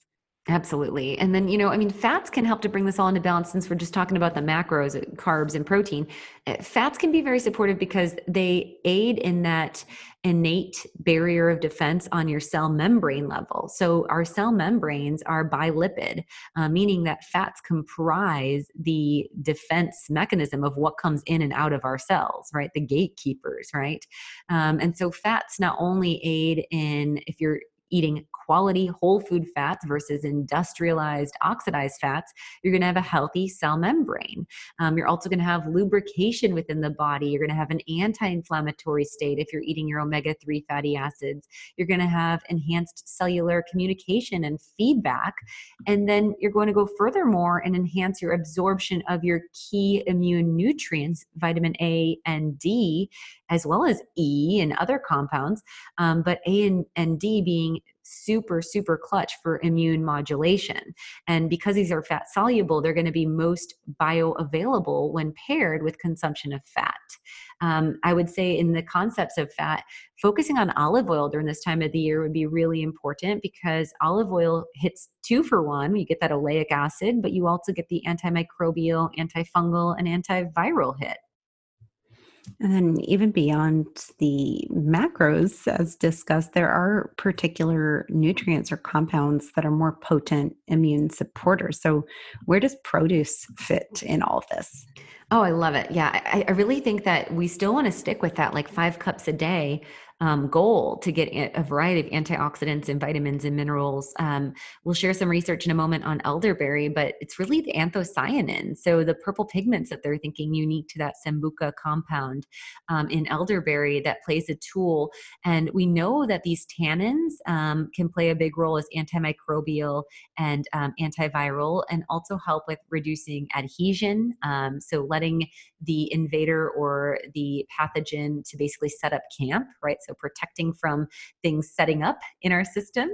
Speaker 3: Absolutely. And then, you know, I mean, fats can help to bring this all into balance since we're just talking about the macros, uh, carbs, and protein. Uh, fats can be very supportive because they aid in that innate barrier of defense on your cell membrane level. So, our cell membranes are bilipid, uh, meaning that fats comprise the defense mechanism of what comes in and out of our cells, right? The gatekeepers, right? Um, and so, fats not only aid in if you're eating quality whole food fats versus industrialized oxidized fats, you're going to have a healthy cell membrane. Um, you're also going to have lubrication within the body. You're going to have an anti inflammatory state if you're eating your omega 3 fatty acids. You're going to have enhanced cellular communication and feedback. And then you're going to go furthermore and enhance your absorption of your key immune nutrients, vitamin A and D, as well as E and other compounds. Um, but A and, and D being super, super clutch for immune modulation. And because these are fat soluble, they're going to be most bioavailable when paired with consumption of fat. Um, I would say, in the concepts of fat, focusing on olive oil during this time of the year would be really important because olive oil hits two for one. You get that oleic acid, but you also get the antimicrobial, antifungal, and antiviral hit.
Speaker 2: And then, even beyond the macros, as discussed, there are particular nutrients or compounds that are more potent immune supporters. So, where does produce fit in all of this?
Speaker 3: Oh, I love it. Yeah, I, I really think that we still want to stick with that like five cups a day um, goal to get a variety of antioxidants and vitamins and minerals. Um, we'll share some research in a moment on elderberry, but it's really the anthocyanin. So the purple pigments that they're thinking unique to that sambuca compound um, in elderberry that plays a tool. And we know that these tannins um, can play a big role as antimicrobial and um, antiviral and also help with reducing adhesion. Um, so letting the invader or the pathogen to basically set up camp, right? So protecting from things setting up in our system.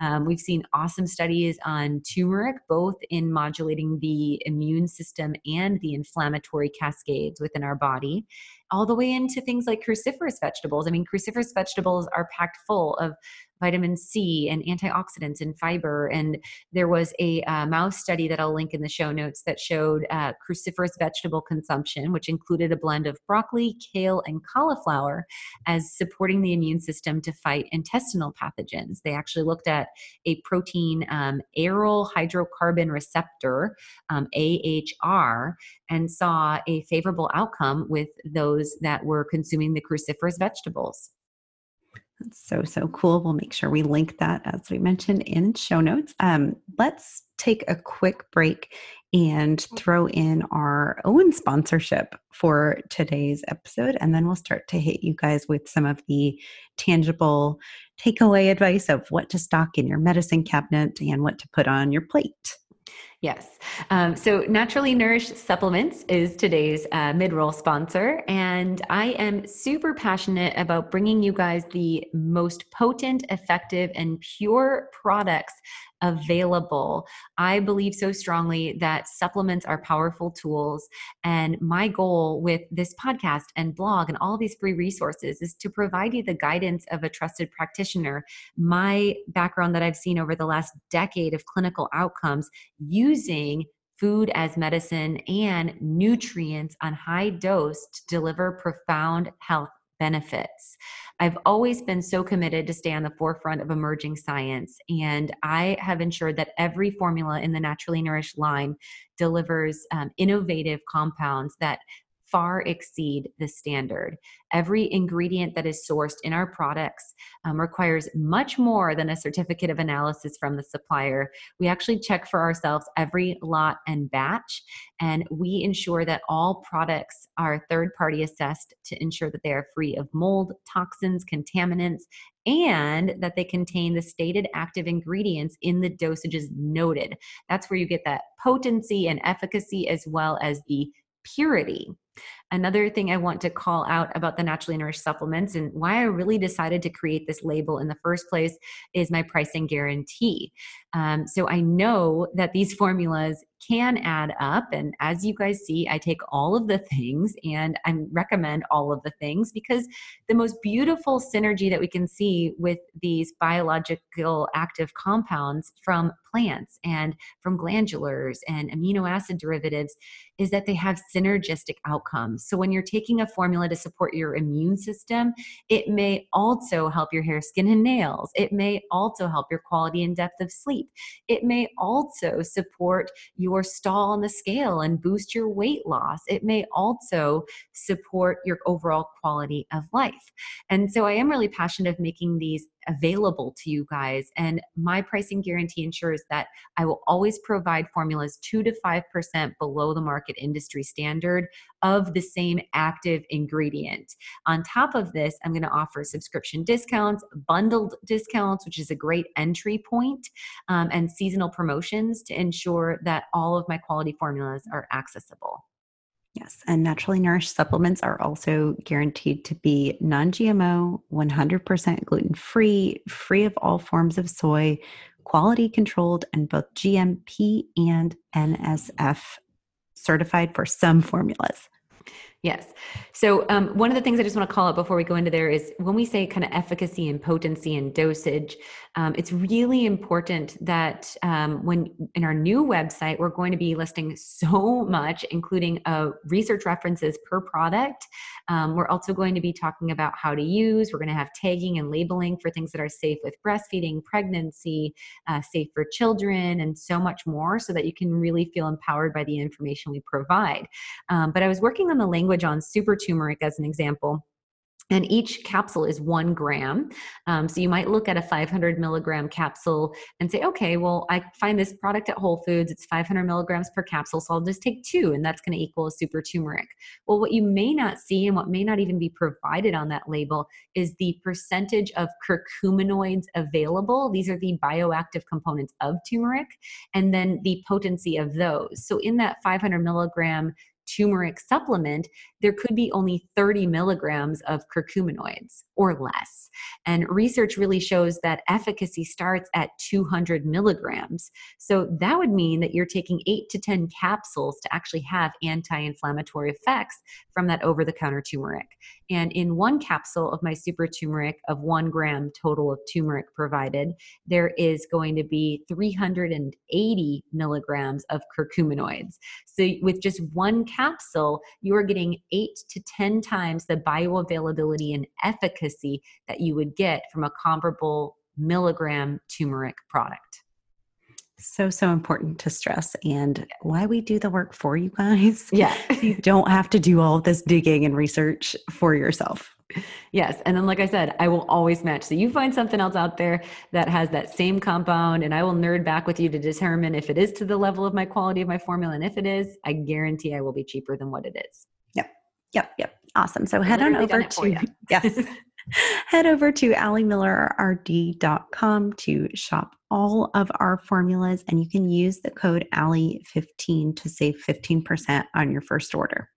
Speaker 3: Um, we've seen awesome studies on turmeric, both in modulating the immune system and the inflammatory cascades within our body all the way into things like cruciferous vegetables. I mean, cruciferous vegetables are packed full of vitamin C and antioxidants and fiber. And there was a uh, mouse study that I'll link in the show notes that showed uh, cruciferous vegetable consumption, which included a blend of broccoli, kale, and cauliflower as supporting the immune system to fight intestinal pathogens. They actually looked at a protein um, aryl hydrocarbon receptor, um, AHR, and saw a favorable outcome with those that were consuming the cruciferous vegetables.
Speaker 2: That's so, so cool. We'll make sure we link that, as we mentioned, in show notes. Um, let's take a quick break and throw in our own sponsorship for today's episode. And then we'll start to hit you guys with some of the tangible takeaway advice of what to stock in your medicine cabinet and what to put on your plate.
Speaker 3: Yes. Um, so, Naturally Nourished Supplements is today's uh, mid roll sponsor. And I am super passionate about bringing you guys the most potent, effective, and pure products available. I believe so strongly that supplements are powerful tools. And my goal with this podcast and blog and all these free resources is to provide you the guidance of a trusted practitioner. My background that I've seen over the last decade of clinical outcomes using food as medicine and nutrients on high dose to deliver profound health benefits. I've always been so committed to stay on the forefront of emerging science, and I have ensured that every formula in the Naturally Nourished line delivers um, innovative compounds that far exceed the standard. Every ingredient that is sourced in our products um, requires much more than a certificate of analysis from the supplier. We actually check for ourselves every lot and batch, and we ensure that all products are third party assessed to ensure that they are free of mold, toxins, contaminants, and that they contain the stated active ingredients in the dosages noted. That's where you get that potency and efficacy as well as the purity. Another thing I want to call out about the naturally nourished supplements and why I really decided to create this label in the first place is my pricing guarantee. Um, so I know that these formulas can add up. And as you guys see, I take all of the things and I recommend all of the things because the most beautiful synergy that we can see with these biological active compounds from plants and from glandulars and amino acid derivatives is that they have synergistic outcomes. So when you're taking a formula to support your immune system, it may also help your hair, skin, and nails. It may also help your quality and depth of sleep. It may also support your stall on the scale and boost your weight loss. It may also support your overall quality of life. And so I am really passionate of making these available to you guys. And my pricing guarantee ensures that I will always provide formulas 2 to 5% below the market industry standard of the same active ingredient. On top of this, I'm going to offer subscription discounts, bundled discounts, which is a great entry point, um, and seasonal promotions to ensure that all of my quality formulas are accessible.
Speaker 2: Yes, and naturally nourished supplements are also guaranteed to be non GMO, 100% gluten free, free of all forms of soy, quality controlled, and both GMP and NSF certified for some formulas.
Speaker 3: Yes. So, um, one of the things I just want to call out before we go into there is when we say kind of efficacy and potency and dosage, um, it's really important that um, when in our new website, we're going to be listing so much, including uh, research references per product. Um, we're also going to be talking about how to use. We're going to have tagging and labeling for things that are safe with breastfeeding, pregnancy, uh, safe for children, and so much more so that you can really feel empowered by the information we provide. Um, but I was working on the language on super turmeric as an example and each capsule is one gram. Um, so you might look at a 500 milligram capsule and say, okay, well, I find this product at Whole Foods, it's 500 milligrams per capsule, so I'll just take two, and that's going to equal a super turmeric. Well, what you may not see and what may not even be provided on that label is the percentage of curcuminoids available. These are the bioactive components of turmeric, and then the potency of those. So in that 500 milligram turmeric supplement, there could be only 30 milligrams of curcuminoids or less. And research really shows that efficacy starts at 200 milligrams. So that would mean that you're taking eight to 10 capsules to actually have anti inflammatory effects from that over the counter turmeric. And in one capsule of my super turmeric of one gram total of turmeric provided, there is going to be 380 milligrams of curcuminoids. So with just one capsule, you are getting eight to 10 times the bioavailability and efficacy that you would get from a comparable milligram turmeric product.
Speaker 2: So, so important to stress and why we do the work for you guys.
Speaker 3: Yeah.
Speaker 2: you don't have to do all this digging and research for yourself.
Speaker 3: Yes. And then, like I said, I will always match. So you find something else out there that has that same compound, and I will nerd back with you to determine if it is to the level of my quality of my formula. And if it is, I guarantee I will be cheaper than what it is.
Speaker 2: Yep. Yep. Awesome. So head on over to, yes. head over to alimillerrd.com to shop all of our formulas, and you can use the code Ali15 to save 15% on your first order.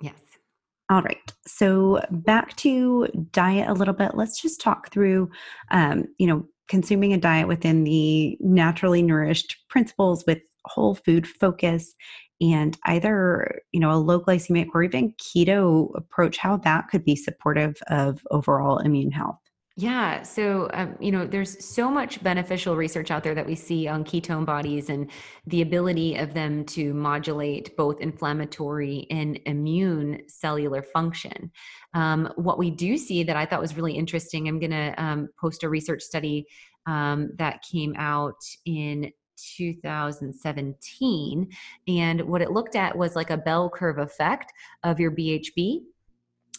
Speaker 3: Yes.
Speaker 2: All right. So back to diet a little bit. Let's just talk through, um, you know, consuming a diet within the naturally nourished principles with whole food focus and either you know a low glycemic or even keto approach how that could be supportive of overall immune health
Speaker 3: yeah. So, um, you know, there's so much beneficial research out there that we see on ketone bodies and the ability of them to modulate both inflammatory and immune cellular function. Um, what we do see that I thought was really interesting, I'm going to um, post a research study um, that came out in 2017. And what it looked at was like a bell curve effect of your BHB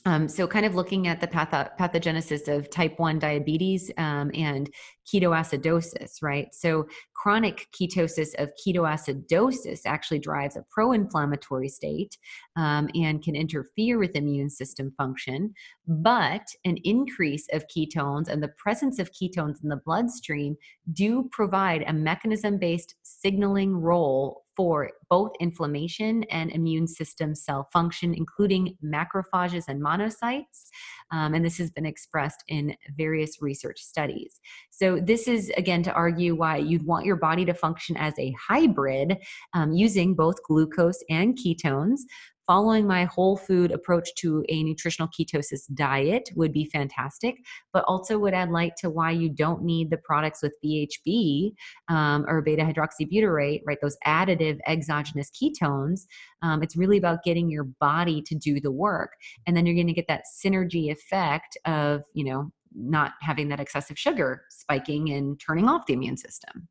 Speaker 3: um, so, kind of looking at the patho- pathogenesis of type 1 diabetes um, and ketoacidosis, right? So, chronic ketosis of ketoacidosis actually drives a pro inflammatory state um, and can interfere with immune system function. But an increase of ketones and the presence of ketones in the bloodstream do provide a mechanism based signaling role for both inflammation and immune system cell function, including macrophages and monocytes. Um, and this has been expressed in various research studies. So, this is again to argue why you'd want your body to function as a hybrid um, using both glucose and ketones following my whole food approach to a nutritional ketosis diet would be fantastic, but also would add light to why you don't need the products with BHB um, or beta hydroxybutyrate, right? Those additive exogenous ketones. Um, it's really about getting your body to do the work. And then you're going to get that synergy effect of, you know, not having that excessive sugar spiking and turning off the immune system.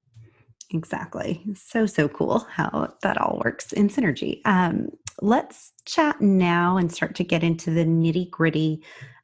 Speaker 2: Exactly. So, so cool how that all works in synergy. Um, let's chat now and start to get into the nitty gritty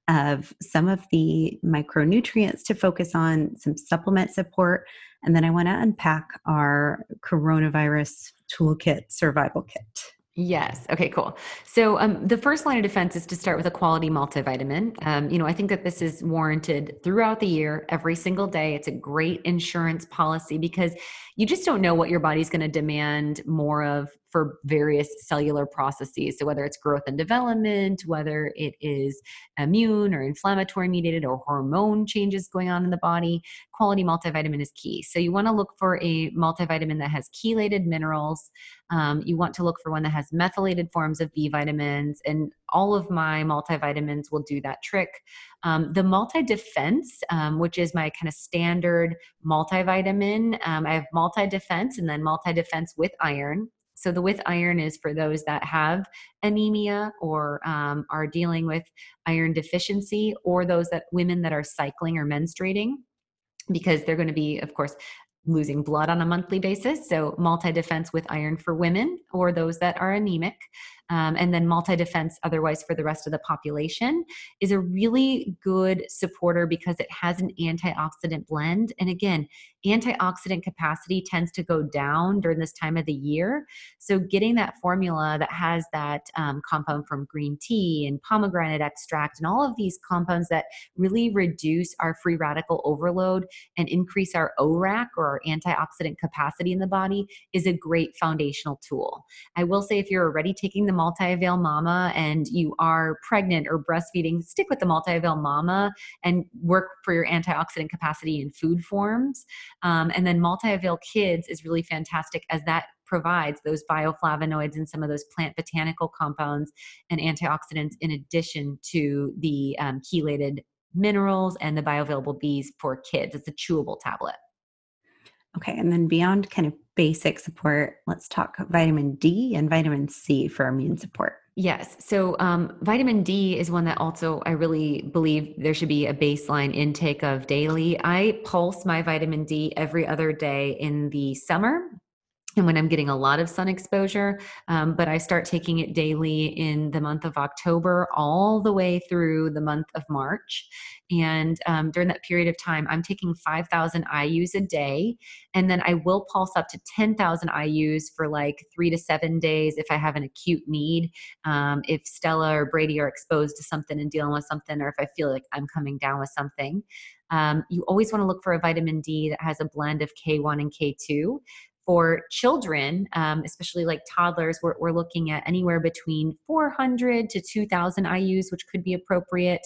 Speaker 2: of some of the micronutrients to focus on, some supplement support, and then I want to unpack our coronavirus toolkit survival kit.
Speaker 3: Yes. Okay, cool. So um, the first line of defense is to start with a quality multivitamin. Um, you know, I think that this is warranted throughout the year, every single day. It's a great insurance policy because you just don't know what your body's going to demand more of for various cellular processes. So, whether it's growth and development, whether it is immune or inflammatory mediated or hormone changes going on in the body, quality multivitamin is key. So, you want to look for a multivitamin that has chelated minerals. Um, you want to look for one that has methylated forms of B vitamins, and all of my multivitamins will do that trick. Um, the multi defense, um, which is my kind of standard multivitamin, um, I have multi defense and then multi defense with iron. So the with iron is for those that have anemia or um, are dealing with iron deficiency, or those that women that are cycling or menstruating because they're going to be, of course, losing blood on a monthly basis. So, multi defense with iron for women or those that are anemic. Um, and then multi defense, otherwise, for the rest of the population, is a really good supporter because it has an antioxidant blend. And again, antioxidant capacity tends to go down during this time of the year. So, getting that formula that has that um, compound from green tea and pomegranate extract and all of these compounds that really reduce our free radical overload and increase our ORAC or our antioxidant capacity in the body is a great foundational tool. I will say, if you're already taking the multi avail mama and you are pregnant or breastfeeding, stick with the multi avail mama and work for your antioxidant capacity in food forms. Um, and then multi avail kids is really fantastic as that provides those bioflavonoids and some of those plant botanical compounds and antioxidants in addition to the um, chelated minerals and the bioavailable Bs for kids. It's a chewable tablet.
Speaker 2: Okay, and then beyond kind of basic support, let's talk vitamin D and vitamin C for immune support.
Speaker 3: Yes. So, um, vitamin D is one that also I really believe there should be a baseline intake of daily. I pulse my vitamin D every other day in the summer and when I'm getting a lot of sun exposure. Um, but I start taking it daily in the month of October all the way through the month of March. And um, during that period of time, I'm taking 5,000 IUs a day. And then I will pulse up to 10,000 IUs for like three to seven days if I have an acute need. Um, if Stella or Brady are exposed to something and dealing with something, or if I feel like I'm coming down with something. Um, you always want to look for a vitamin D that has a blend of K1 and K2 for children, um, especially like toddlers, we're, we're, looking at anywhere between 400 to 2,000 IUs, which could be appropriate.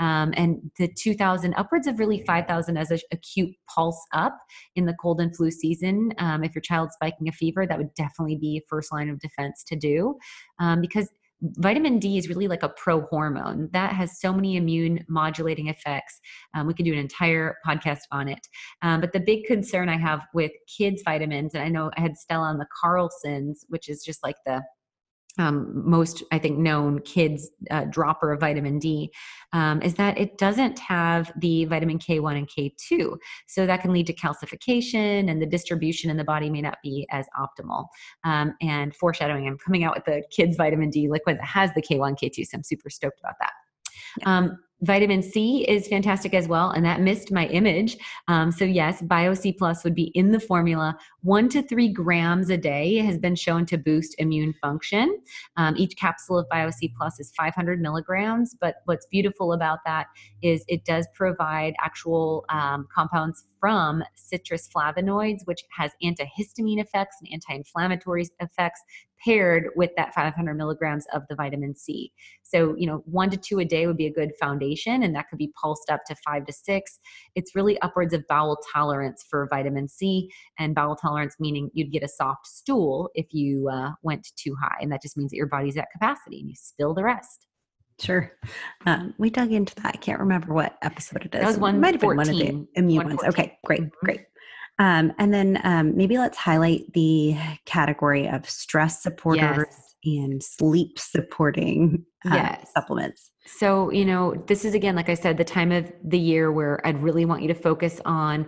Speaker 3: Um, and the 2,000, upwards of really 5,000 as an acute pulse up in the cold and flu season. Um, if your child's spiking a fever, that would definitely be first line of defense to do um, because vitamin D is really like a pro hormone that has so many immune modulating effects. Um, we could do an entire podcast on it. Um, but the big concern I have with kids' vitamins, and I know I had Stella on the Carlsons, which is just like the um, most I think known kids uh, dropper of vitamin D um, is that it doesn't have the vitamin K1 and K2, so that can lead to calcification, and the distribution in the body may not be as optimal. Um, and foreshadowing, I'm coming out with the kids vitamin D liquid that has the K1 K2, so I'm super stoked about that. Um, Vitamin C is fantastic as well, and that missed my image. Um, so, yes, Bio C Plus would be in the formula. One to three grams a day has been shown to boost immune function. Um, each capsule of Bio C Plus is 500 milligrams, but what's beautiful about that is it does provide actual um, compounds from citrus flavonoids, which has antihistamine effects and anti inflammatory effects paired with that 500 milligrams of the vitamin C. So, you know, one to two a day would be a good foundation, and that could be pulsed up to five to six. It's really upwards of bowel tolerance for vitamin C, and bowel tolerance meaning you'd get a soft stool if you uh, went too high. And that just means that your body's at capacity and you spill the rest.
Speaker 2: Sure. Um, we dug into that. I can't remember what episode it is.
Speaker 3: That was one. It might have been one of the
Speaker 2: immune ones. Okay, great, mm-hmm. great. Um, and then um, maybe let's highlight the category of stress supporters yes. and sleep supporting uh, yes. supplements.
Speaker 3: So, you know, this is again, like I said, the time of the year where I'd really want you to focus on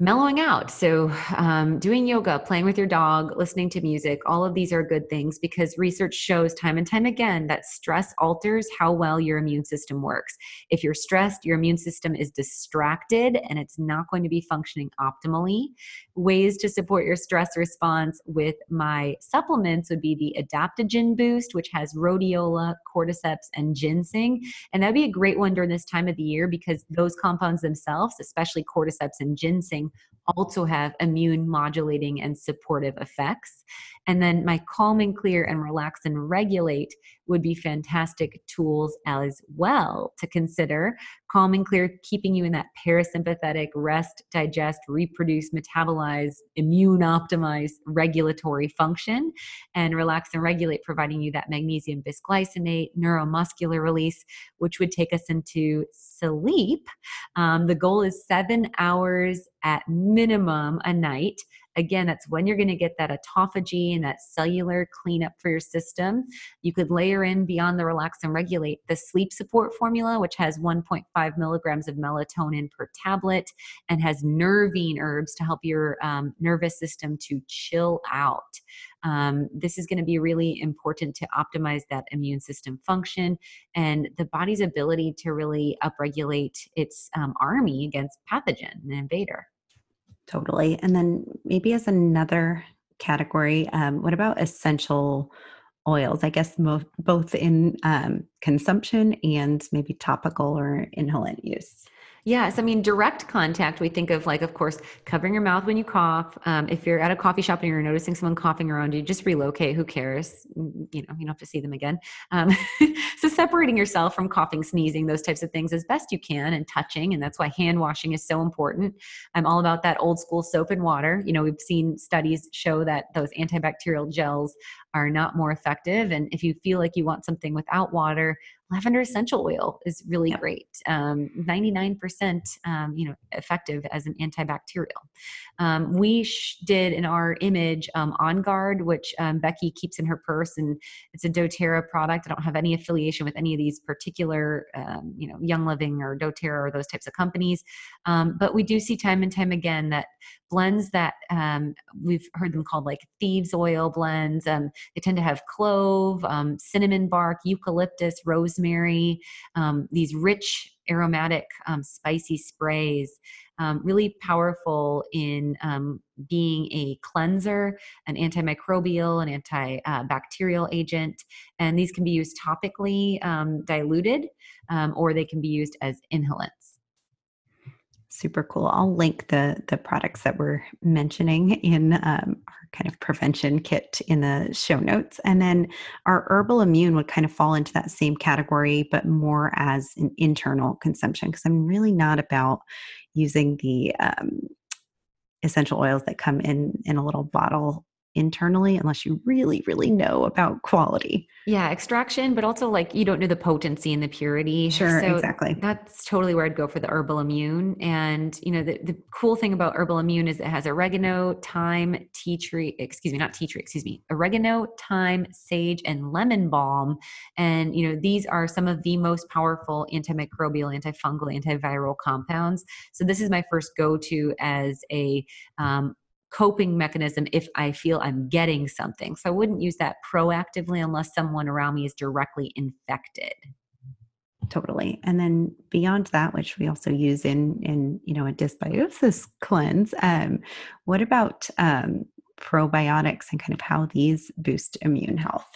Speaker 3: mellowing out. So, um, doing yoga, playing with your dog, listening to music, all of these are good things because research shows time and time again that stress alters how well your immune system works. If you're stressed, your immune system is distracted and it's not going to be functioning optimally. Ways to support your stress response with my supplements would be the Adaptogen Boost, which has rhodiola, cordyceps, and ginseng. And that'd be a great one during this time of the year because those compounds themselves, especially cordyceps and ginseng, also have immune modulating and supportive effects. And then my calm and clear and relax and regulate would be fantastic tools as well to consider. Calm and clear, keeping you in that parasympathetic rest, digest, reproduce, metabolize, immune optimize regulatory function. And relax and regulate, providing you that magnesium bisglycinate, neuromuscular release, which would take us into sleep. Um, the goal is seven hours at minimum a night. Again, that's when you're going to get that autophagy and that cellular cleanup for your system. You could layer in beyond the relax and regulate the sleep support formula, which has 1.5 milligrams of melatonin per tablet and has nervine herbs to help your um, nervous system to chill out. Um, this is going to be really important to optimize that immune system function and the body's ability to really upregulate its um, army against pathogen and invader.
Speaker 2: Totally. And then maybe as another category, um, what about essential oils? I guess mo- both in um, consumption and maybe topical or inhalant use.
Speaker 3: Yes, I mean direct contact. We think of like, of course, covering your mouth when you cough. Um, if you're at a coffee shop and you're noticing someone coughing around you, just relocate. Who cares? Mm, you know, you don't have to see them again. Um, so separating yourself from coughing, sneezing, those types of things as best you can, and touching. And that's why hand washing is so important. I'm all about that old school soap and water. You know, we've seen studies show that those antibacterial gels are not more effective. And if you feel like you want something without water, lavender essential oil is really yep. great. Um, 99% um, you know effective as an antibacterial. Um, we sh- did in our image um, On Guard, which um, Becky keeps in her purse, and it's a DoTerra product. I don't have any affiliation with any of these particular, um, you know, Young Living or DoTerra or those types of companies, um, but we do see time and time again that blends that um, we've heard them called like thieves oil blends. Um, they tend to have clove, um, cinnamon bark, eucalyptus, rosemary, um, these rich aromatic spicy sprays um, really powerful in um, being a cleanser, an antimicrobial, an antibacterial agent. And these can be used topically um, diluted um, or they can be used as inhalants
Speaker 2: super cool. I'll link the the products that we're mentioning in um, our kind of prevention kit in the show notes. And then our herbal immune would kind of fall into that same category but more as an internal consumption because i'm really not about using the um, essential oils that come in in a little bottle internally unless you really really know about quality.
Speaker 3: Yeah extraction but also like you don't know the potency and the purity.
Speaker 2: Sure so exactly.
Speaker 3: that's totally where i'd go for the herbal immune. And you know the, the cool thing about herbal immune is it has oregano thyme tea tree excuse me not tea tree excuse me oregano thyme sage and lemon balm. And you know these are some of the most powerful antimicrobial antifungal antiviral compounds. So this is my first go-to as a um, coping mechanism if I feel I'm getting something. So I wouldn't use that proactively unless someone around me is directly infected.
Speaker 2: Totally. And then beyond that, which we also use in in you know a dysbiosis cleanse, um, what about um, probiotics and kind of how these boost immune health?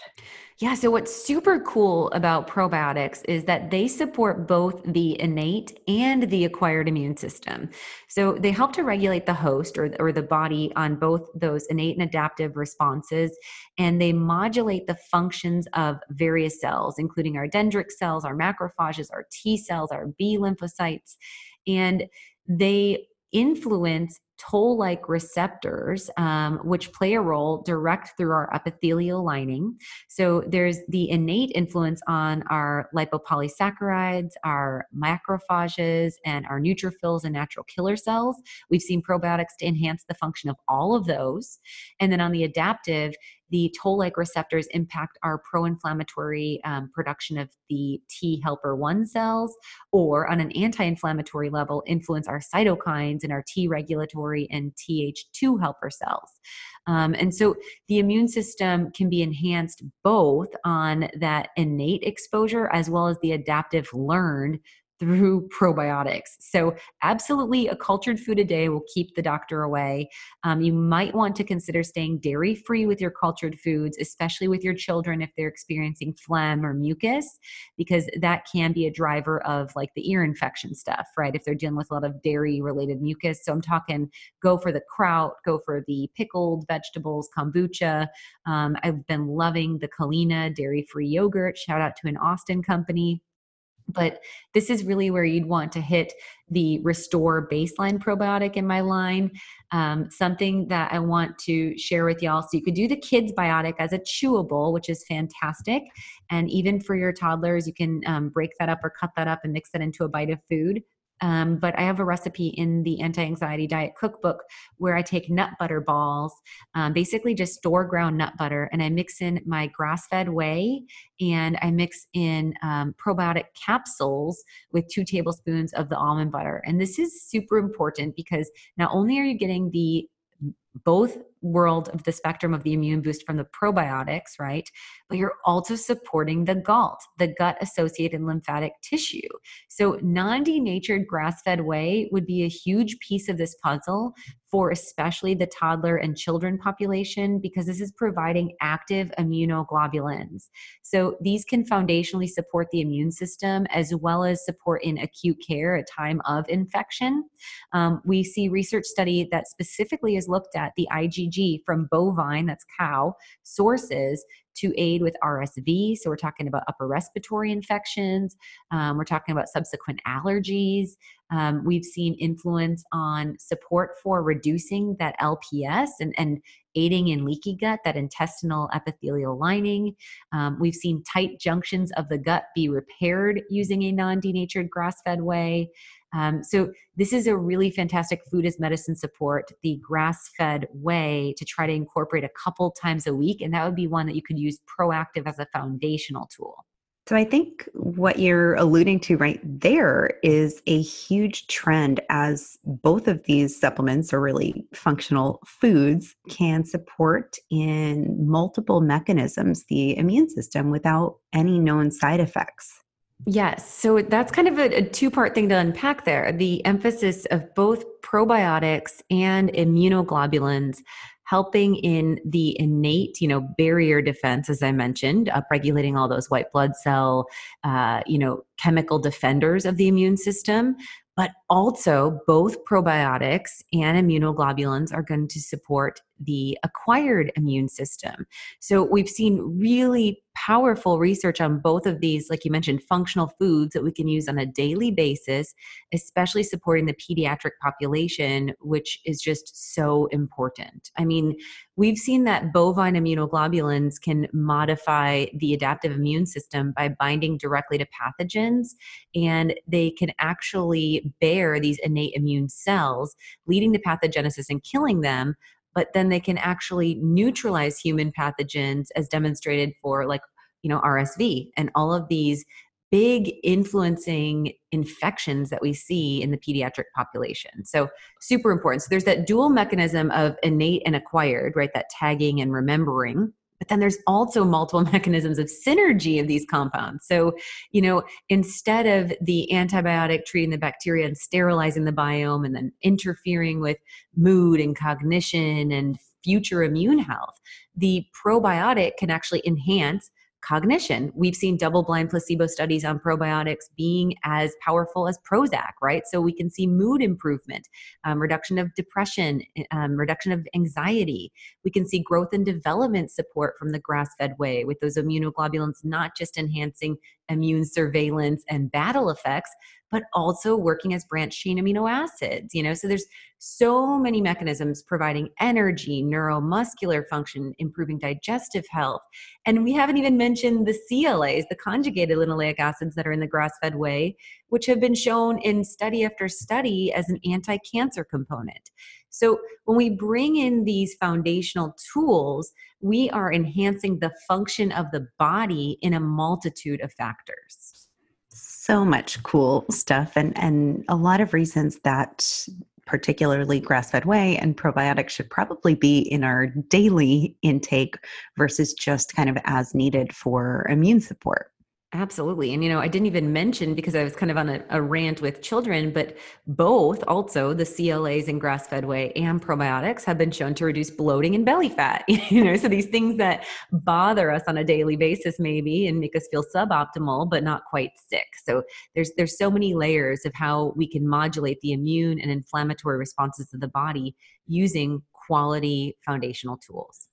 Speaker 3: Yeah, so what's super cool about probiotics is that they support both the innate and the acquired immune system. So they help to regulate the host or, or the body on both those innate and adaptive responses, and they modulate the functions of various cells, including our dendritic cells, our macrophages, our T cells, our B lymphocytes. And they influence toll like receptors, um, which play a role direct through our epithelial lining. So there's the innate influence on our lipopolysaccharides, our macrophages, and our neutrophils and natural killer cells. We've seen probiotics to enhance the function of all of those. And then on the adaptive, the toll like receptors impact our pro inflammatory um, production of the T helper 1 cells, or on an anti inflammatory level, influence our cytokines and our T regulatory and Th2 helper cells. Um, and so the immune system can be enhanced both on that innate exposure as well as the adaptive learned through probiotics. So, absolutely, a cultured food a day will keep the doctor away. Um, you might want to consider staying dairy free with your cultured foods, especially with your children if they're experiencing phlegm or mucus, because that can be a driver of like the ear infection stuff, right? If they're dealing with a lot of dairy related mucus. So, I'm talking go for the kraut, go for the pickled vegetables, kombucha. Um, I've been loving the Culina dairy free yogurt. Shout out to an Austin company but this is really where you'd want to hit the restore baseline probiotic in my line um, something that i want to share with y'all. So you could do the kids biotic as a chewable which is fantastic. And even for your toddlers you can um, break that up or cut that up and mix that into a bite of food um, but I have a recipe in the anti anxiety diet cookbook where I take nut butter balls, um, basically just store ground nut butter, and I mix in my grass fed whey and I mix in um, probiotic capsules with two tablespoons of the almond butter. And this is super important because not only are you getting the both world of the spectrum of the immune boost from the probiotics, right? But you're also supporting the GALT, the gut associated lymphatic tissue. So, non denatured grass fed whey would be a huge piece of this puzzle for especially the toddler and children population because this is providing active immunoglobulins. So, these can foundationally support the immune system as well as support in acute care at time of infection. Um, we see research study that specifically has looked at the IgG from bovine, that's cow, sources to aid with RSV. So we're talking about upper respiratory infections. Um, we're talking about subsequent allergies. Um, we've seen influence on support for reducing that LPS and, and aiding in leaky gut, that intestinal epithelial lining. Um, we've seen tight junctions of the gut be repaired using a non denatured grass fed whey. Um, so this is a really fantastic food as medicine support, the grass-fed whey to try to incorporate a couple times a week, and that would be one that you could use proactive as a foundational tool.
Speaker 2: So I think what you're alluding to right there is a huge trend as both of these supplements or really functional foods can support in multiple mechanisms the immune system without any known side effects.
Speaker 3: Yes. So that's kind of a, a two part thing to unpack there. The emphasis of both probiotics and immunoglobulins helping in the innate, you know, barrier defense, as I mentioned, upregulating all those white blood cell, uh, you know, chemical defenders of the immune system, but also both probiotics and immunoglobulins are going to support the acquired immune system. So we've seen really powerful research on both of these, like you mentioned, functional foods that we can use on a daily basis, especially supporting the pediatric population, which is just so important. I mean, we've seen that bovine immunoglobulins can modify the adaptive immune system by binding directly to pathogens, and they can actually bear these innate immune cells, leading to pathogenesis and killing them but then they can actually neutralize human pathogens as demonstrated for like you know RSV and all of these big influencing infections that we see in the pediatric population. So super important. So there's that dual mechanism of innate and acquired, right? That tagging and remembering but then there's also multiple mechanisms of synergy of these compounds. So, you know, instead of the antibiotic treating the bacteria and sterilizing the biome and then interfering with mood and cognition and future immune health, the probiotic can actually enhance cognition. We've seen double blind placebo studies on probiotics being as powerful as Prozac, right? So we can see mood improvement, um, reduction of depression, um, reduction of anxiety. We can see growth and development support from the grass fed whey with those immunoglobulins not just enhancing immune surveillance and battle effects, but also working as branched chain amino acids, you know? So there's so many mechanisms providing energy, neuromuscular function, improving digestive health. And we haven't even mentioned the CLAs, the conjugated linoleic acids that are in the grass fed whey, which have been shown in study after study as an anti cancer component. So when we bring in these foundational tools, we are enhancing the function of the body in a multitude of factors
Speaker 2: so much cool stuff and and a lot of reasons that particularly grass-fed whey and probiotics should probably be in our daily intake versus just kind of as needed for immune support
Speaker 3: Absolutely. And, you know, I didn't even mention because I was kind of on a, a, rant with children, but both also the CLAs in grass fed whey and probiotics have been shown to reduce bloating and belly fat. you know, so these things that bother us on a daily basis maybe and make us feel suboptimal, but not quite sick. So there's, there's so many layers of how we can modulate the immune and inflammatory responses of the body using quality foundational tools.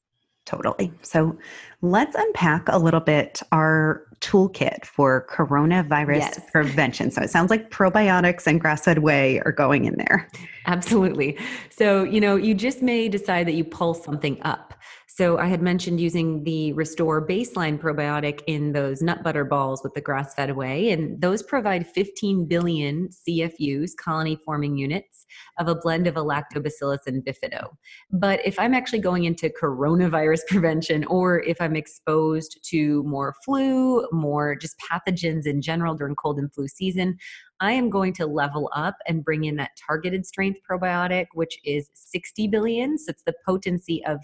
Speaker 2: Totally. So let's unpack a little bit our toolkit for coronavirus yes. prevention. So it sounds like probiotics and grass fed whey are going in there.
Speaker 3: Absolutely. So, you know, you just may decide that you pull something up. So I had mentioned using the Restore Baseline probiotic in those nut butter balls with the grass fed whey, and those provide 15 billion CFUs, colony forming units, of a blend of a lactobacillus and bifido. But if I'm actually going into coronavirus prevention, or if I'm exposed to more flu, more just pathogens in general during cold and flu season, I am going to level up and bring in that targeted strength probiotic, which is 60 billion. So it's the potency of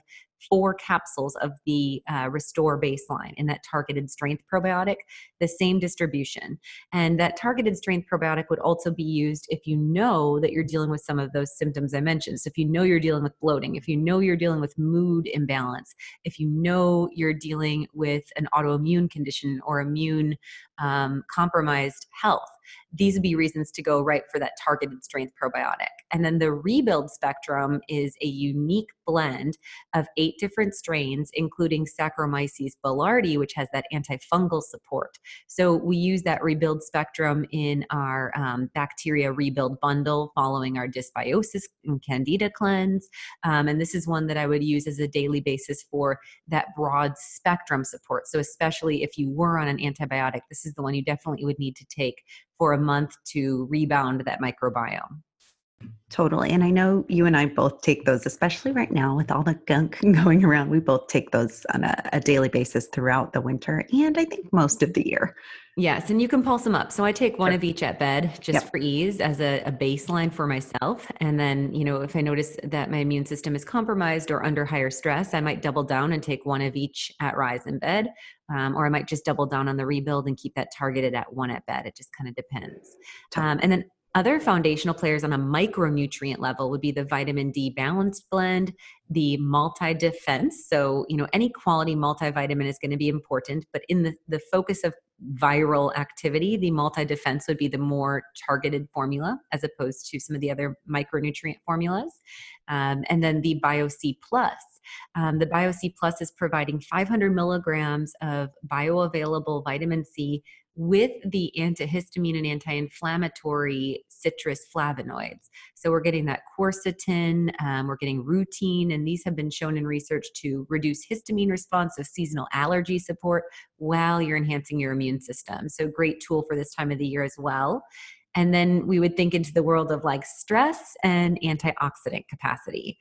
Speaker 3: four capsules of the uh, Restore baseline in that targeted strength probiotic, the same distribution. And that targeted strength probiotic would also be used if you know that you're dealing with some of those symptoms I mentioned. So if you know you're dealing with bloating, if you know you're dealing with mood imbalance, if you know you're dealing with an autoimmune condition or immune um, compromised health these would be reasons to go right for that targeted strength probiotic. And then the rebuild spectrum is a unique blend of eight different strains, including Saccharomyces boulardii, which has that antifungal support. So we use that rebuild spectrum in our um, bacteria rebuild bundle following our dysbiosis and candida cleanse. Um, and this is one that I would use as a daily basis for that broad spectrum support. So especially if you were on an antibiotic, this is the one you definitely would need to take for a month to rebound that microbiome.
Speaker 2: Totally. And I know you and I both take those, especially right now with all the gunk going around. We both take those on a, a, daily basis throughout the winter and I think most of the year.
Speaker 3: Yes. And you can pulse them up. So I take one sure. of each at bed just yep. for ease as a, a, baseline for myself. And then, you know, if I notice that my immune system is compromised or under higher stress, I might double down and take one of each at rise in bed. Um, or I might just double down on the rebuild and keep that targeted at one at bed. It just kind of depends. Um, and then other foundational players on a micronutrient level would be the vitamin D balanced blend, the multi defense. So, you know, any quality multivitamin is going to be important, but in the, the focus of viral activity, the multi defense would be the more targeted formula as opposed to some of the other micronutrient formulas. Um, and then the BioC Plus. Um, the BioC Plus is providing 500 milligrams of bioavailable vitamin C with the antihistamine and anti-inflammatory citrus flavonoids. So we're getting that quercetin, um, we're getting rutin, and these have been shown in research to reduce histamine response, so seasonal allergy support, while you're enhancing your immune system. So great tool for this time of the year as well. And then we would think into the world of like stress and antioxidant capacity.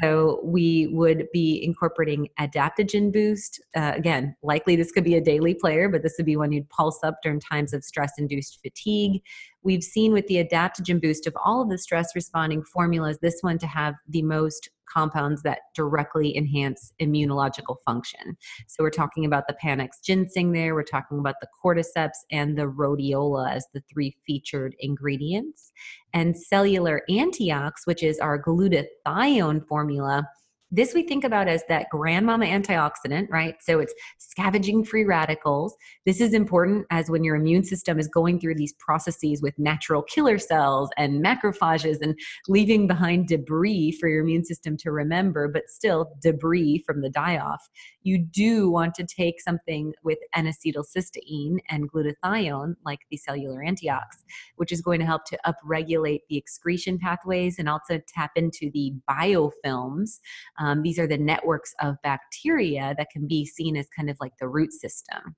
Speaker 3: So we would be incorporating adaptogen boost. Uh, again, likely this could be a daily player, but this would be one you'd pulse up during times of stress induced fatigue. We've seen with the adaptogen boost of all of the stress responding formulas, this one to have the most compounds that directly enhance immunological function. So we're talking about the Panax ginseng there, we're talking about the cordyceps and the rhodiola as the three featured ingredients. And cellular antiox, which is our glutathione formula, this we think about as that grandmama antioxidant, right? So it's scavenging free radicals. This is important as when your immune system is going through these processes with natural killer cells and macrophages and leaving behind debris for your immune system to remember, but still debris from the die off. You do want to take something with N acetylcysteine and glutathione, like the cellular antiox, which is going to help to upregulate the excretion pathways and also tap into the biofilms um, these are the networks of bacteria that can be seen as kind of like the root system.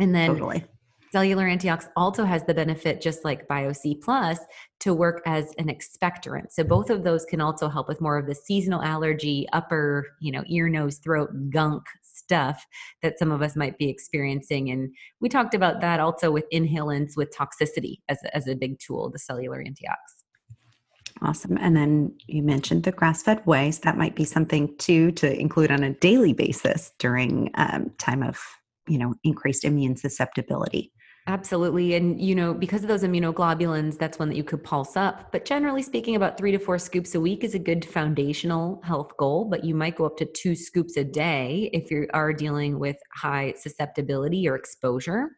Speaker 3: And then totally. cellular antiox also has the benefit, just like BioC Plus, to work as an expectorant. So both of those can also help with more of the seasonal allergy, upper, you know, ear, nose, throat, gunk stuff that some of us might be experiencing. And we talked about that also with inhalants with toxicity as, as a big tool, the cellular antiox.
Speaker 2: Awesome. And then you mentioned the grass fed wheys. That might be something too to include on a daily basis during um, time of, you know, increased immune susceptibility.
Speaker 3: Absolutely. And, you know, because of those immunoglobulins, that's one that you could pulse up. But generally speaking, about three to four scoops a week is a good foundational health goal. But you might go up to two scoops a day if you are dealing with high susceptibility or exposure.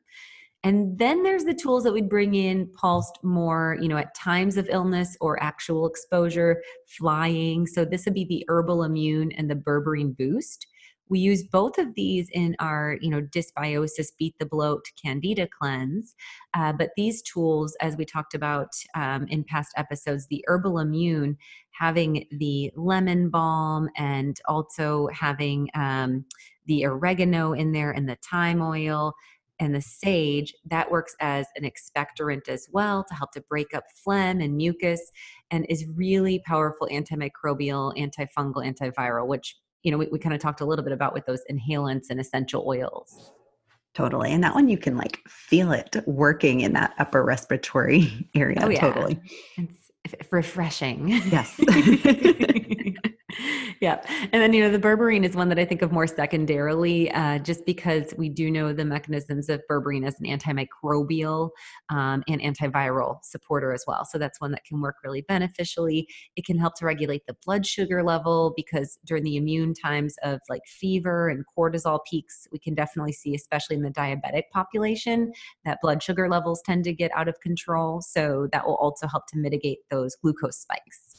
Speaker 3: And then there's the tools that we bring in pulsed more, you know, at times of illness or actual exposure, flying. So this would be the Herbal Immune and the Berberine Boost. We use both of these in our, you know, dysbiosis, beat the bloat, candida cleanse. Uh, but these tools, as we talked about um, in past episodes, the herbal immune, having the lemon balm and also having um, the oregano in there and the thyme oil and the sage that works as an expectorant as well to help to break up phlegm and mucus and is really powerful antimicrobial antifungal antiviral which you know we, we kind of talked a little bit about with those inhalants and essential oils.
Speaker 2: Totally and that one you can like feel it working in that upper respiratory area oh, yeah. totally.
Speaker 3: It's refreshing.
Speaker 2: Yes
Speaker 3: yeah. And then, you know, the berberine is one that I think of more secondarily, uh, just because we do know the mechanisms of berberine as an antimicrobial um, and antiviral supporter as well. So that's one that can work really beneficially. It can help to regulate the blood sugar level because during the immune times of like fever and cortisol peaks, we can definitely see, especially in the diabetic population, that blood sugar levels tend to get out of control. So that will also help to mitigate those glucose spikes.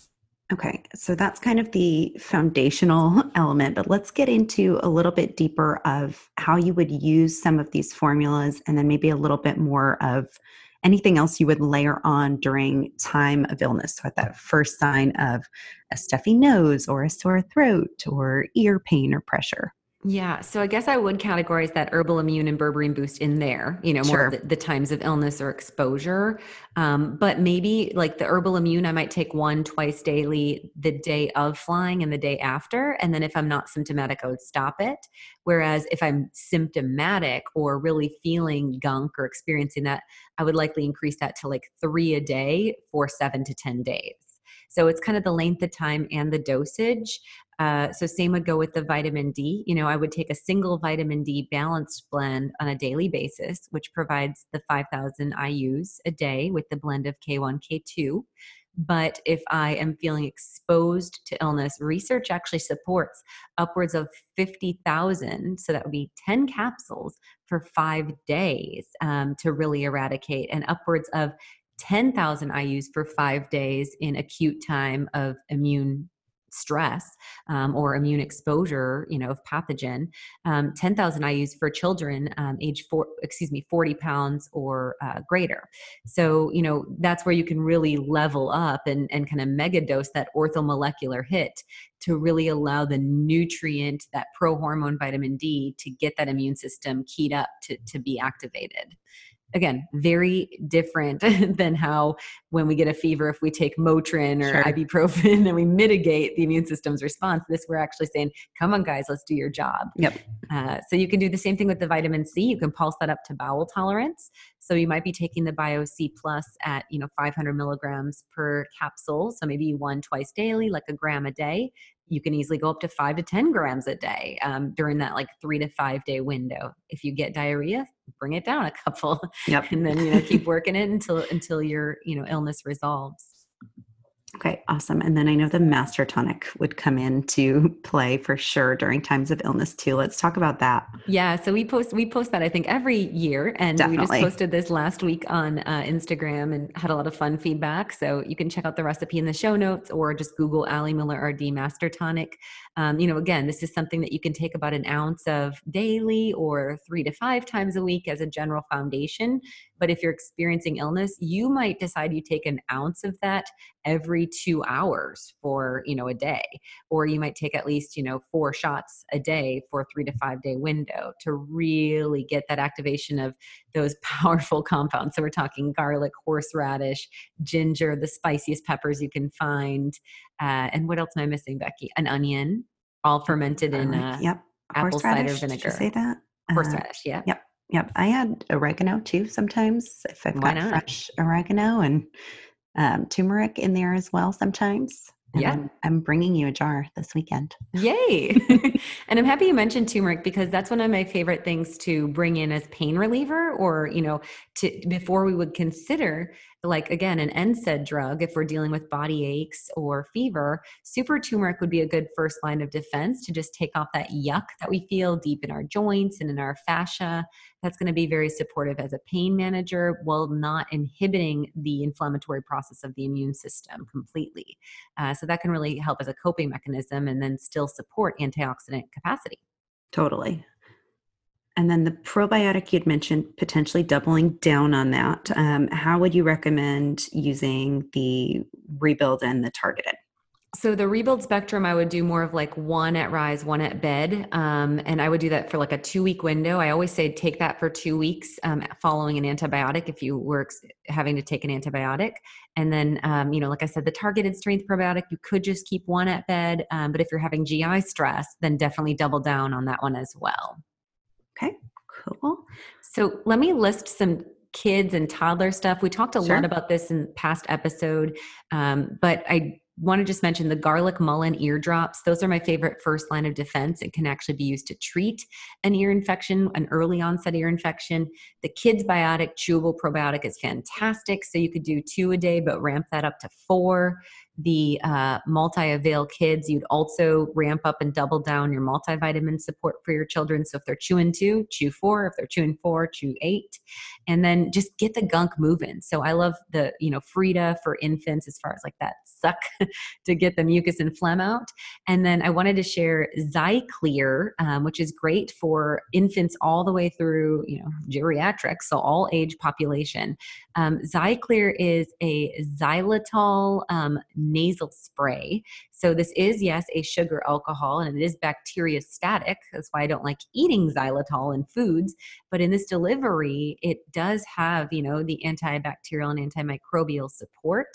Speaker 2: Okay, so that's kind of the foundational element, but let's get into a little bit deeper of how you would use some of these formulas and then maybe a little bit more of anything else you would layer on during time of illness. So at that first sign of a stuffy nose or a sore throat or ear pain or pressure.
Speaker 3: Yeah, so I guess I would categorize that herbal immune and berberine boost in there, you know, more sure. of the, the, times of illness or exposure. Um, but maybe like the herbal immune, I might take one twice daily the day of flying and the day after. And then if I'm not symptomatic, I would stop it. Whereas if I'm symptomatic or really feeling gunk or experiencing that, I would likely increase that to like three a day for seven to 10 days. So it's kind of the length of time and the dosage. Uh, so same would go with the vitamin D. You know, I would take a single vitamin D balanced blend on a daily basis, which provides the 5,000 IUs a day with the blend of K1, K2. But if I am feeling exposed to illness, research actually supports upwards of 50,000. So that would be 10 capsules for five days um, to really eradicate, and upwards of 10,000 IUs for five days in acute time of immune stress um, or immune exposure, you know, of pathogen. Um, 10,000 IUs for children um, age four, excuse me, 40 pounds or uh, greater. So, you know, that's where you can really level up and, and kind of mega dose that orthomolecular hit to really allow the nutrient, that pro-hormone vitamin D to get that immune system keyed up to, to be activated again very different than how when we get a fever if we take motrin or sure. ibuprofen and we mitigate the immune system's response this we're actually saying come on guys let's do your job.
Speaker 2: Yep.
Speaker 3: Uh, so you can do the same thing with the vitamin c. You can pulse that up to bowel tolerance so you might be taking the bio c plus at you know 500 milligrams per capsule so maybe one twice daily like a gram a day you can easily go up to five to 10 grams a day um, during that like three to five day window. If you get diarrhea, bring it down a couple
Speaker 2: yep.
Speaker 3: and then, you know, keep working it until, until your, you know, illness resolves.
Speaker 2: Okay, awesome. And then I know the master tonic would come into play for sure during times of illness too. Let's talk about that.
Speaker 3: Yeah, so we post we post that I think every year, and Definitely. we just posted this last week on uh, Instagram and had a lot of fun feedback. So you can check out the recipe in the show notes or just Google Ali Miller RD Master Tonic. Um, you know, again, this is something that you can take about an ounce of daily or three to five times a week as a general foundation. But if you're experiencing illness, you might decide you take an ounce of that every two hours for, you know, a day. Or you might take at least, you know, four shots a day for a three to five day window to really get that activation of those powerful compounds. So we're talking garlic, horseradish, ginger, the spiciest peppers you can find. Uh, and what else am I missing, Becky? An onion, all fermented in uh,
Speaker 2: yep.
Speaker 3: apple cider vinegar.
Speaker 2: Did you say that?
Speaker 3: Horseradish, uh, yeah.
Speaker 2: Yep. Yep, I add oregano too sometimes if I've Why got not? fresh oregano and um, turmeric in there as well sometimes. And
Speaker 3: Yeah.
Speaker 2: I'm, I'm bringing you a jar this weekend.
Speaker 3: Yay! and I'm happy you mentioned turmeric because that's one of my favorite things to bring in as pain reliever, or you know, to before we would consider like again an NSAID drug if we're dealing with body aches or fever. Super turmeric would be a good first line of defense to just take off that yuck that we feel deep in our joints and in our fascia. That's going to be very supportive as a pain manager while not inhibiting the inflammatory process of the immune system completely. Uh, so that can really help as a coping mechanism and then still support antioxidant capacity.
Speaker 2: Totally. And then the probiotic you'd mentioned potentially doubling down on that. Um, how would you recommend using the rebuild and the targeted?
Speaker 3: So the rebuild spectrum, I would do more of like one at rise, one at bed, um, and I would do that for like a two week window. I always say take that for two weeks um, following an antibiotic if you were ex- having to take an antibiotic, and then um, you know, like I said, the targeted strength probiotic you could just keep one at bed, um, but if you're having GI stress, then definitely double down on that one as well.
Speaker 2: Okay, cool.
Speaker 3: So let me list some kids and toddler stuff. We talked a
Speaker 2: Sure.
Speaker 3: lot about this in past episode, um, but I want to just mention the garlic mullein eardrops. Those are my favorite first line of defense. It can actually be used to treat an ear infection, an early onset ear infection. The kids biotic chewable probiotic is fantastic. So you could do two a day, but ramp that up to four the uh, multi-avail kids you'd also ramp up and double down your multivitamin support for your children. So if they're chewing two chew four. If they're chewing four chew eight. And then just get the gunk moving. So i love the you know frida for infants as far as like that suck to get the mucus and phlegm out. And then i wanted to share zyclear um, which is great for infants all the way through you know geriatrics so all age population. Um, Zyclear is a xylitol um, nasal spray. So this is yes a sugar alcohol and it is bacteriostatic. That's why I don't like eating xylitol in foods. But in this delivery, it does have you know the antibacterial and antimicrobial support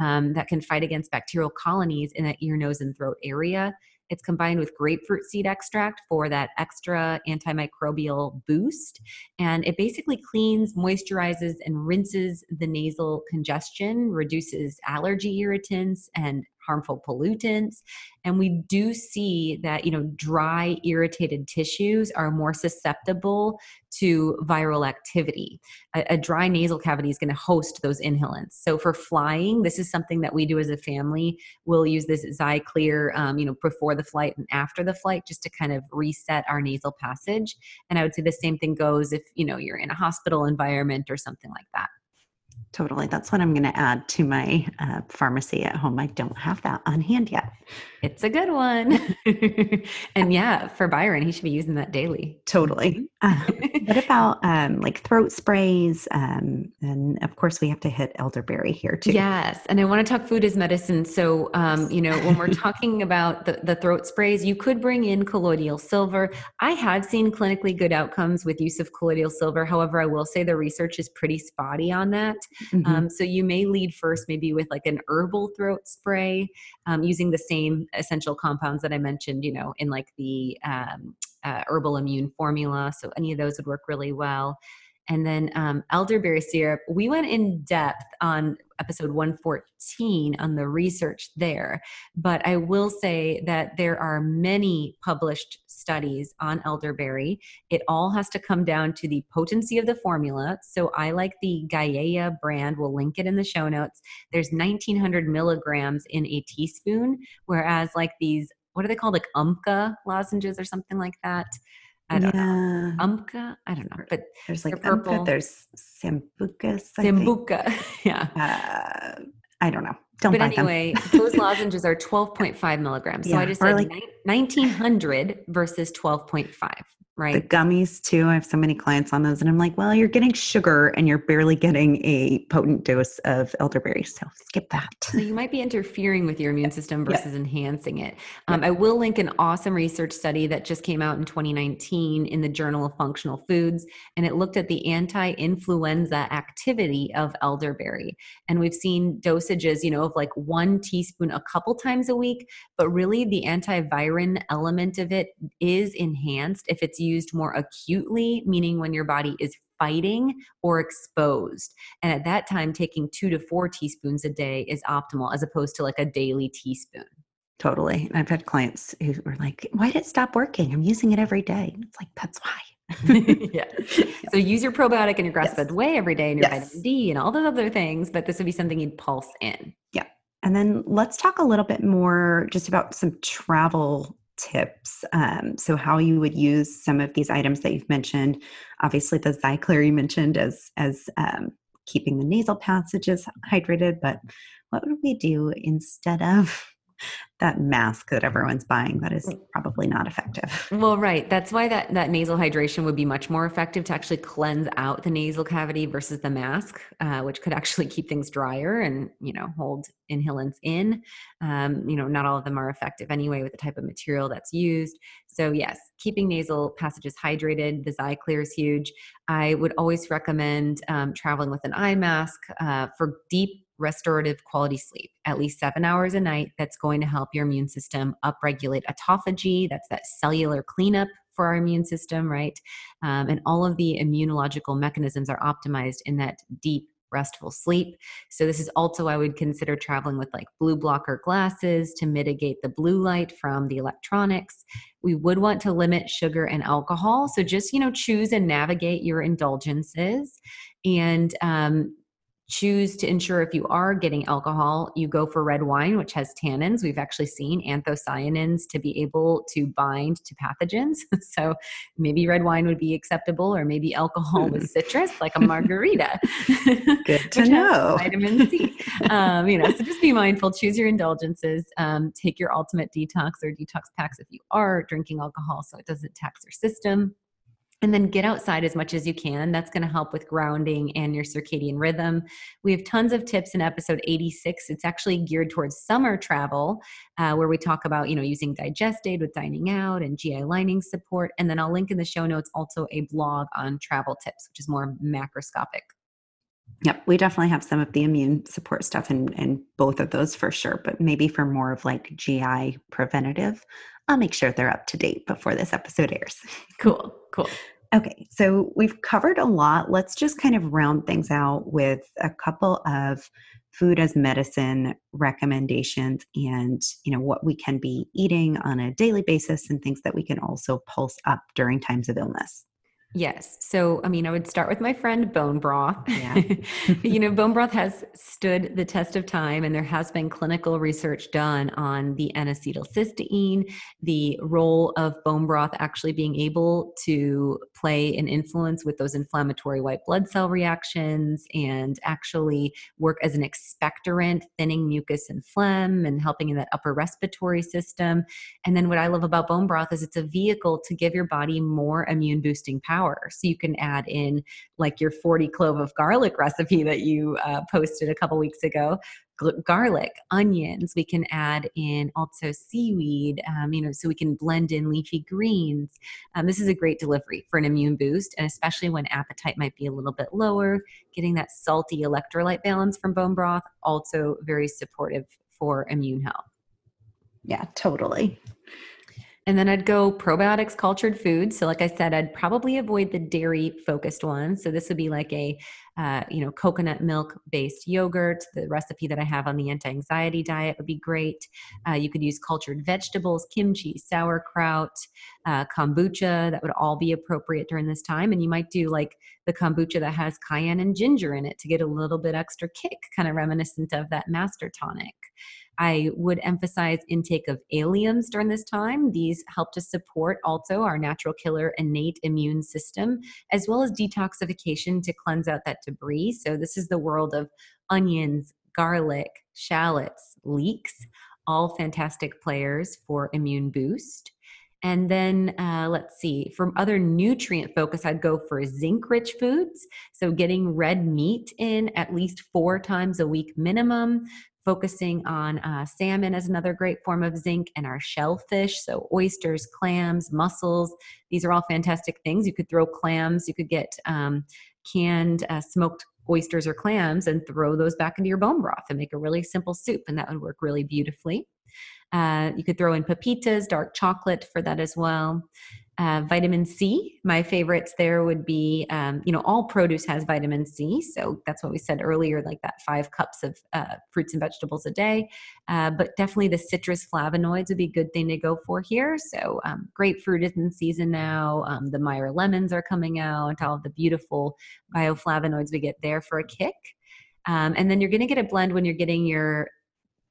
Speaker 3: um, that can fight against bacterial colonies in that ear, nose, and throat area. It's combined with grapefruit seed extract for that extra antimicrobial boost. And it basically cleans, moisturizes, and rinses the nasal congestion, reduces allergy irritants and harmful pollutants. And we do see that, you know, dry, irritated tissues are more susceptible to viral activity. A, a dry nasal cavity is going to host those inhalants. So for flying, this is something that we do as a family. We'll use this Zyclear, um, you know, before the flight and after the flight, just to kind of reset our nasal passage. And I would say the same thing goes if you know you're in a hospital environment or something like that.
Speaker 2: Totally. That's what I'm going to add to my uh, pharmacy at home. I don't have that on hand yet.
Speaker 3: It's a good one. and yeah, for Byron, he should be using that daily.
Speaker 2: Totally. Uh, what about um, like throat sprays? Um, and of course, we have to hit elderberry here too.
Speaker 3: Yes, and I want to talk food as medicine. So, um, you know, when we're talking about the, the throat sprays, you could bring in colloidal silver. I have seen clinically good outcomes with use of colloidal silver. However, I will say the research is pretty spotty on that.
Speaker 2: Mhm.
Speaker 3: Um, so you may lead first maybe with like an herbal throat spray um, using the same essential compounds that I mentioned, you know, in like the um, uh, herbal immune formula. So any of those would work really well. And then um, elderberry syrup, we went in depth on episode 114 on the research there. But I will say that there are many published studies on elderberry. It all has to come down to the potency of the formula. So I like the Gaia brand. We'll link it in the show notes. There's 1900 milligrams in a teaspoon, whereas like these, what are they called? Like Umcka lozenges or something like that. I don't know.
Speaker 2: yeah.
Speaker 3: UMCA? I don't know. But
Speaker 2: There's like
Speaker 3: purple.
Speaker 2: Umcka, there's think.
Speaker 3: Sambuca. yeah.
Speaker 2: Uh, I don't know. Don't
Speaker 3: but
Speaker 2: buy them.
Speaker 3: anyway, those lozenges are 12.5 milligrams. So I just
Speaker 2: or
Speaker 3: said
Speaker 2: like-
Speaker 3: 1900 versus 12.5,
Speaker 2: The
Speaker 3: right?
Speaker 2: gummies too. I have so many clients on those, and I'm like, well, you're getting sugar and you're barely getting a potent dose of elderberry. So skip that.
Speaker 3: So you might be interfering with your immune system
Speaker 2: Yeah.
Speaker 3: versus enhancing it. Um, I will link an awesome research study that just came out in 2019 in the Journal of Functional Foods, and it looked at the anti-influenza activity of elderberry. And we've seen dosages, you know, of like one teaspoon a couple times a week, but really the antivirin element of it is enhanced if it's used more acutely, meaning when your body is fighting or exposed. And at that time, taking two to four teaspoons a day is optimal as opposed to like a daily teaspoon.
Speaker 2: Totally. I've had clients who were like, why did it stop working? I'm using it every day. It's like, that's why.
Speaker 3: yeah. So use your probiotic and your grass fed yes. whey every day and your yes. vitamin D and all those other things, but this would be something you'd pulse in.
Speaker 2: Yeah. And then let's talk a little bit more just about some travel tips. Um, so how you would use some of these items that you've mentioned. Obviously, the Xyclar you mentioned as as um, keeping the nasal passages hydrated, but what would we do instead of that mask that everyone's buying that is mm. probably not effective.
Speaker 3: Well, right. That's why that, that nasal hydration would be much more effective to actually cleanse out the nasal cavity versus the mask, uh, which could actually keep things drier and, you know, hold inhalants in. Um, you know, not all of them are effective anyway with the type of material that's used. So, yes, keeping nasal passages hydrated, the Xyclar is huge. I would always recommend um, traveling with an eye mask uh, for deep restorative quality sleep, at least seven hours a night. That's going to help your immune system upregulate autophagy. That's that cellular cleanup for our immune system, right? Um, and all of the immunological mechanisms are optimized in that deep restful sleep. So this is also I would consider traveling with like blue blocker glasses to mitigate the blue light from the electronics. We would want to limit sugar and alcohol. So just you know choose and navigate your indulgences and um, choose to ensure if you are getting alcohol, you go for red wine, which has tannins. We've actually seen anthocyanins to be able to bind to pathogens. so maybe red wine would be acceptable, or maybe alcohol with hmm. citrus, like a margarita.
Speaker 2: Good to know.
Speaker 3: Vitamin C. Um, you know, so just be mindful. Choose your indulgences. Um, take your ultimate detox or detox packs if you are drinking alcohol, so it doesn't tax your system and then get outside as much as you can. That's going to help with grounding and your circadian rhythm. We have tons of tips in episode 86. It's actually geared towards summer travel, uh, where we talk about you know using digest aid with dining out and GI lining support. And then I'll link in the show notes also a blog on travel tips, which is more macroscopic.
Speaker 2: Yep, we definitely have some of the immune support stuff in, in both of those for sure, but maybe for more of like GI preventative, I'll make sure they're up to date before this episode airs.
Speaker 3: Cool, cool.
Speaker 2: Okay, so we've covered a lot. Let's just kind of round things out with a couple of food as medicine recommendations and you know what we can be eating on a daily basis and things that we can also pulse up during times of illness.
Speaker 3: Yes. So, I mean, I would start with my friend bone broth. Yeah. you know, bone broth has stood the test of time, and there has been clinical research done on the N acetylcysteine, the role of bone broth actually being able to play an influence with those inflammatory white blood cell reactions and actually work as an expectorant, thinning mucus and phlegm and helping in that upper respiratory system. And then, what I love about bone broth is it's a vehicle to give your body more immune boosting power so you can add in like your 40 clove of garlic recipe that you uh, posted a couple weeks ago garlic, onions. We can add in also seaweed, um, you know, so we can blend in leafy greens. Um, this is a great delivery for an immune boost, and especially when appetite might be a little bit lower. Getting that salty electrolyte balance from bone broth also very supportive for immune health.
Speaker 2: Yeah, totally.
Speaker 3: And then I'd go probiotics cultured foods. So, like I said, I'd probably avoid the dairy focused ones. So, this would be like a, uh, you know, coconut milk based yogurt. The recipe that I have on the anti anxiety diet would be great. Uh, you could use cultured vegetables, kimchi, sauerkraut, uh, kombucha. That would all be appropriate during this time. And you might do like the kombucha that has cayenne and ginger in it to get a little bit extra kick, kind of reminiscent of that master tonic. I would emphasize intake of alliums during this time. These help to support also our natural killer innate immune system, as well as detoxification to cleanse out that debris. So, this is the world of onions, garlic, shallots, leeks, all fantastic players for immune boost. And then uh, let's see, from other nutrient focus, I'd go for zinc rich foods. So, getting red meat in at least four times a week minimum, focusing on uh, salmon as another great form of zinc and our shellfish so oysters clams mussels these are all fantastic things. You could throw clams you could get um, canned uh, smoked oysters or clams and throw those back into your bone broth and make a really simple soup and that would work really beautifully. Uh, you could throw in pepitas dark chocolate for that as well Uh, vitamin C, my favorites there would be, um, you know, all produce has vitamin C. So that's what we said earlier, like that five cups of uh, fruits and vegetables a day. Uh, but definitely the citrus flavonoids would be a good thing to go for here. So um, grapefruit is in season now. Um, the Meyer lemons are coming out. All the beautiful bioflavonoids we get there for a kick. Um, and then you're going to get a blend when you're getting your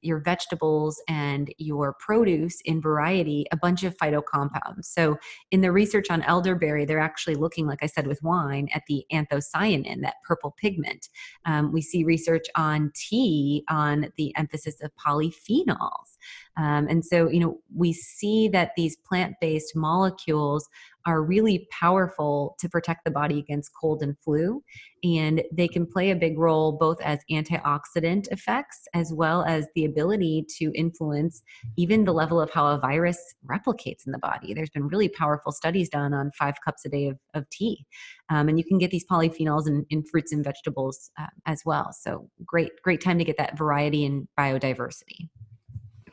Speaker 3: your vegetables and your produce in variety a bunch of phytocompounds. So, in the research on elderberry, they're actually looking, like I said, with wine at the anthocyanin, that purple pigment. Um, we see research on tea on the emphasis of polyphenols. Um, and so, you know, we see that these plant based molecules are really powerful to protect the body against cold and flu. And they can play a big role both as antioxidant effects as well as the ability to influence even the level of how a virus replicates in the body. There's been really powerful studies done on five cups a day of, of tea. Um, and you can get these polyphenols in, in fruits and vegetables uh, as well. So great, great time to get that variety and biodiversity.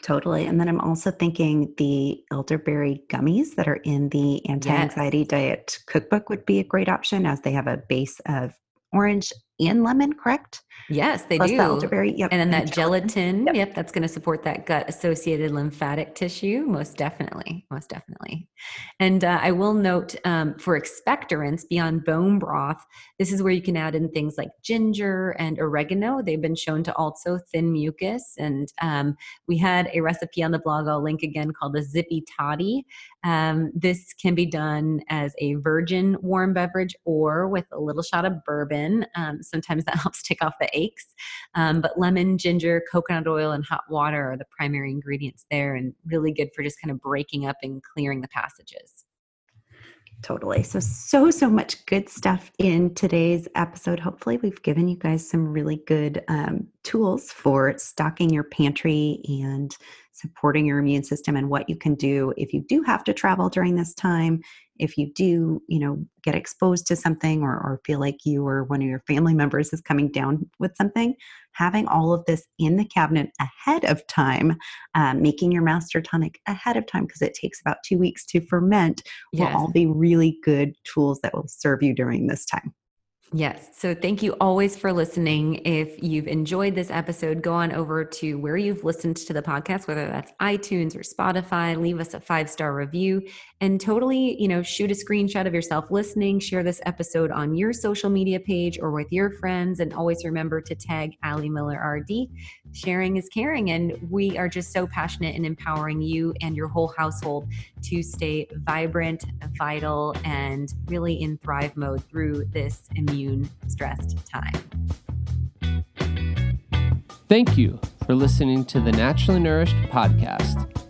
Speaker 2: Totally. And then I'm also thinking the elderberry gummies that are in the anti anxiety yes. diet cookbook would be a great option as they have a base of orange and lemon, correct?
Speaker 3: Yes, they
Speaker 2: Plus
Speaker 3: do.
Speaker 2: The elderberry, yep.
Speaker 3: And then that gelatin, gelatin yep. yep, that's going to support that gut associated lymphatic tissue, most definitely, most definitely. And uh, I will note um, for expectorants beyond bone broth, this is where you can add in things like ginger and oregano. They've been shown to also thin mucus. And um, we had a recipe on the blog, I'll link again, called a zippy toddy. Um, this can be done as a virgin warm beverage or with a little shot of bourbon. Sometimes that helps take off the aches. Um, but lemon, ginger, coconut oil, and hot water are the primary ingredients there, and really good for just kind of breaking up and clearing the passages.
Speaker 2: Totally. So, so, so much good stuff in today's episode. Hopefully, we've given you guys some really good um, tools for stocking your pantry and supporting your immune system and what you can do if you do have to travel during this time if you do you know get exposed to something or, or feel like you or one of your family members is coming down with something having all of this in the cabinet ahead of time um, making your master tonic ahead of time because it takes about two weeks to ferment yes. will all be really good tools that will serve you during this time
Speaker 3: Yes. So thank you always for listening. If you've enjoyed this episode, go on over to where you've listened to the podcast, whether that's iTunes or Spotify, leave us a five star review and totally, you know, shoot a screenshot of yourself listening, share this episode on your social media page or with your friends. And always remember to tag Ali Miller RD. Sharing is caring. And we are just so passionate in empowering you and your whole household to stay vibrant, vital, and really in thrive mode through this immune stressed time.
Speaker 1: Thank you for listening to the Naturally Nourished podcast.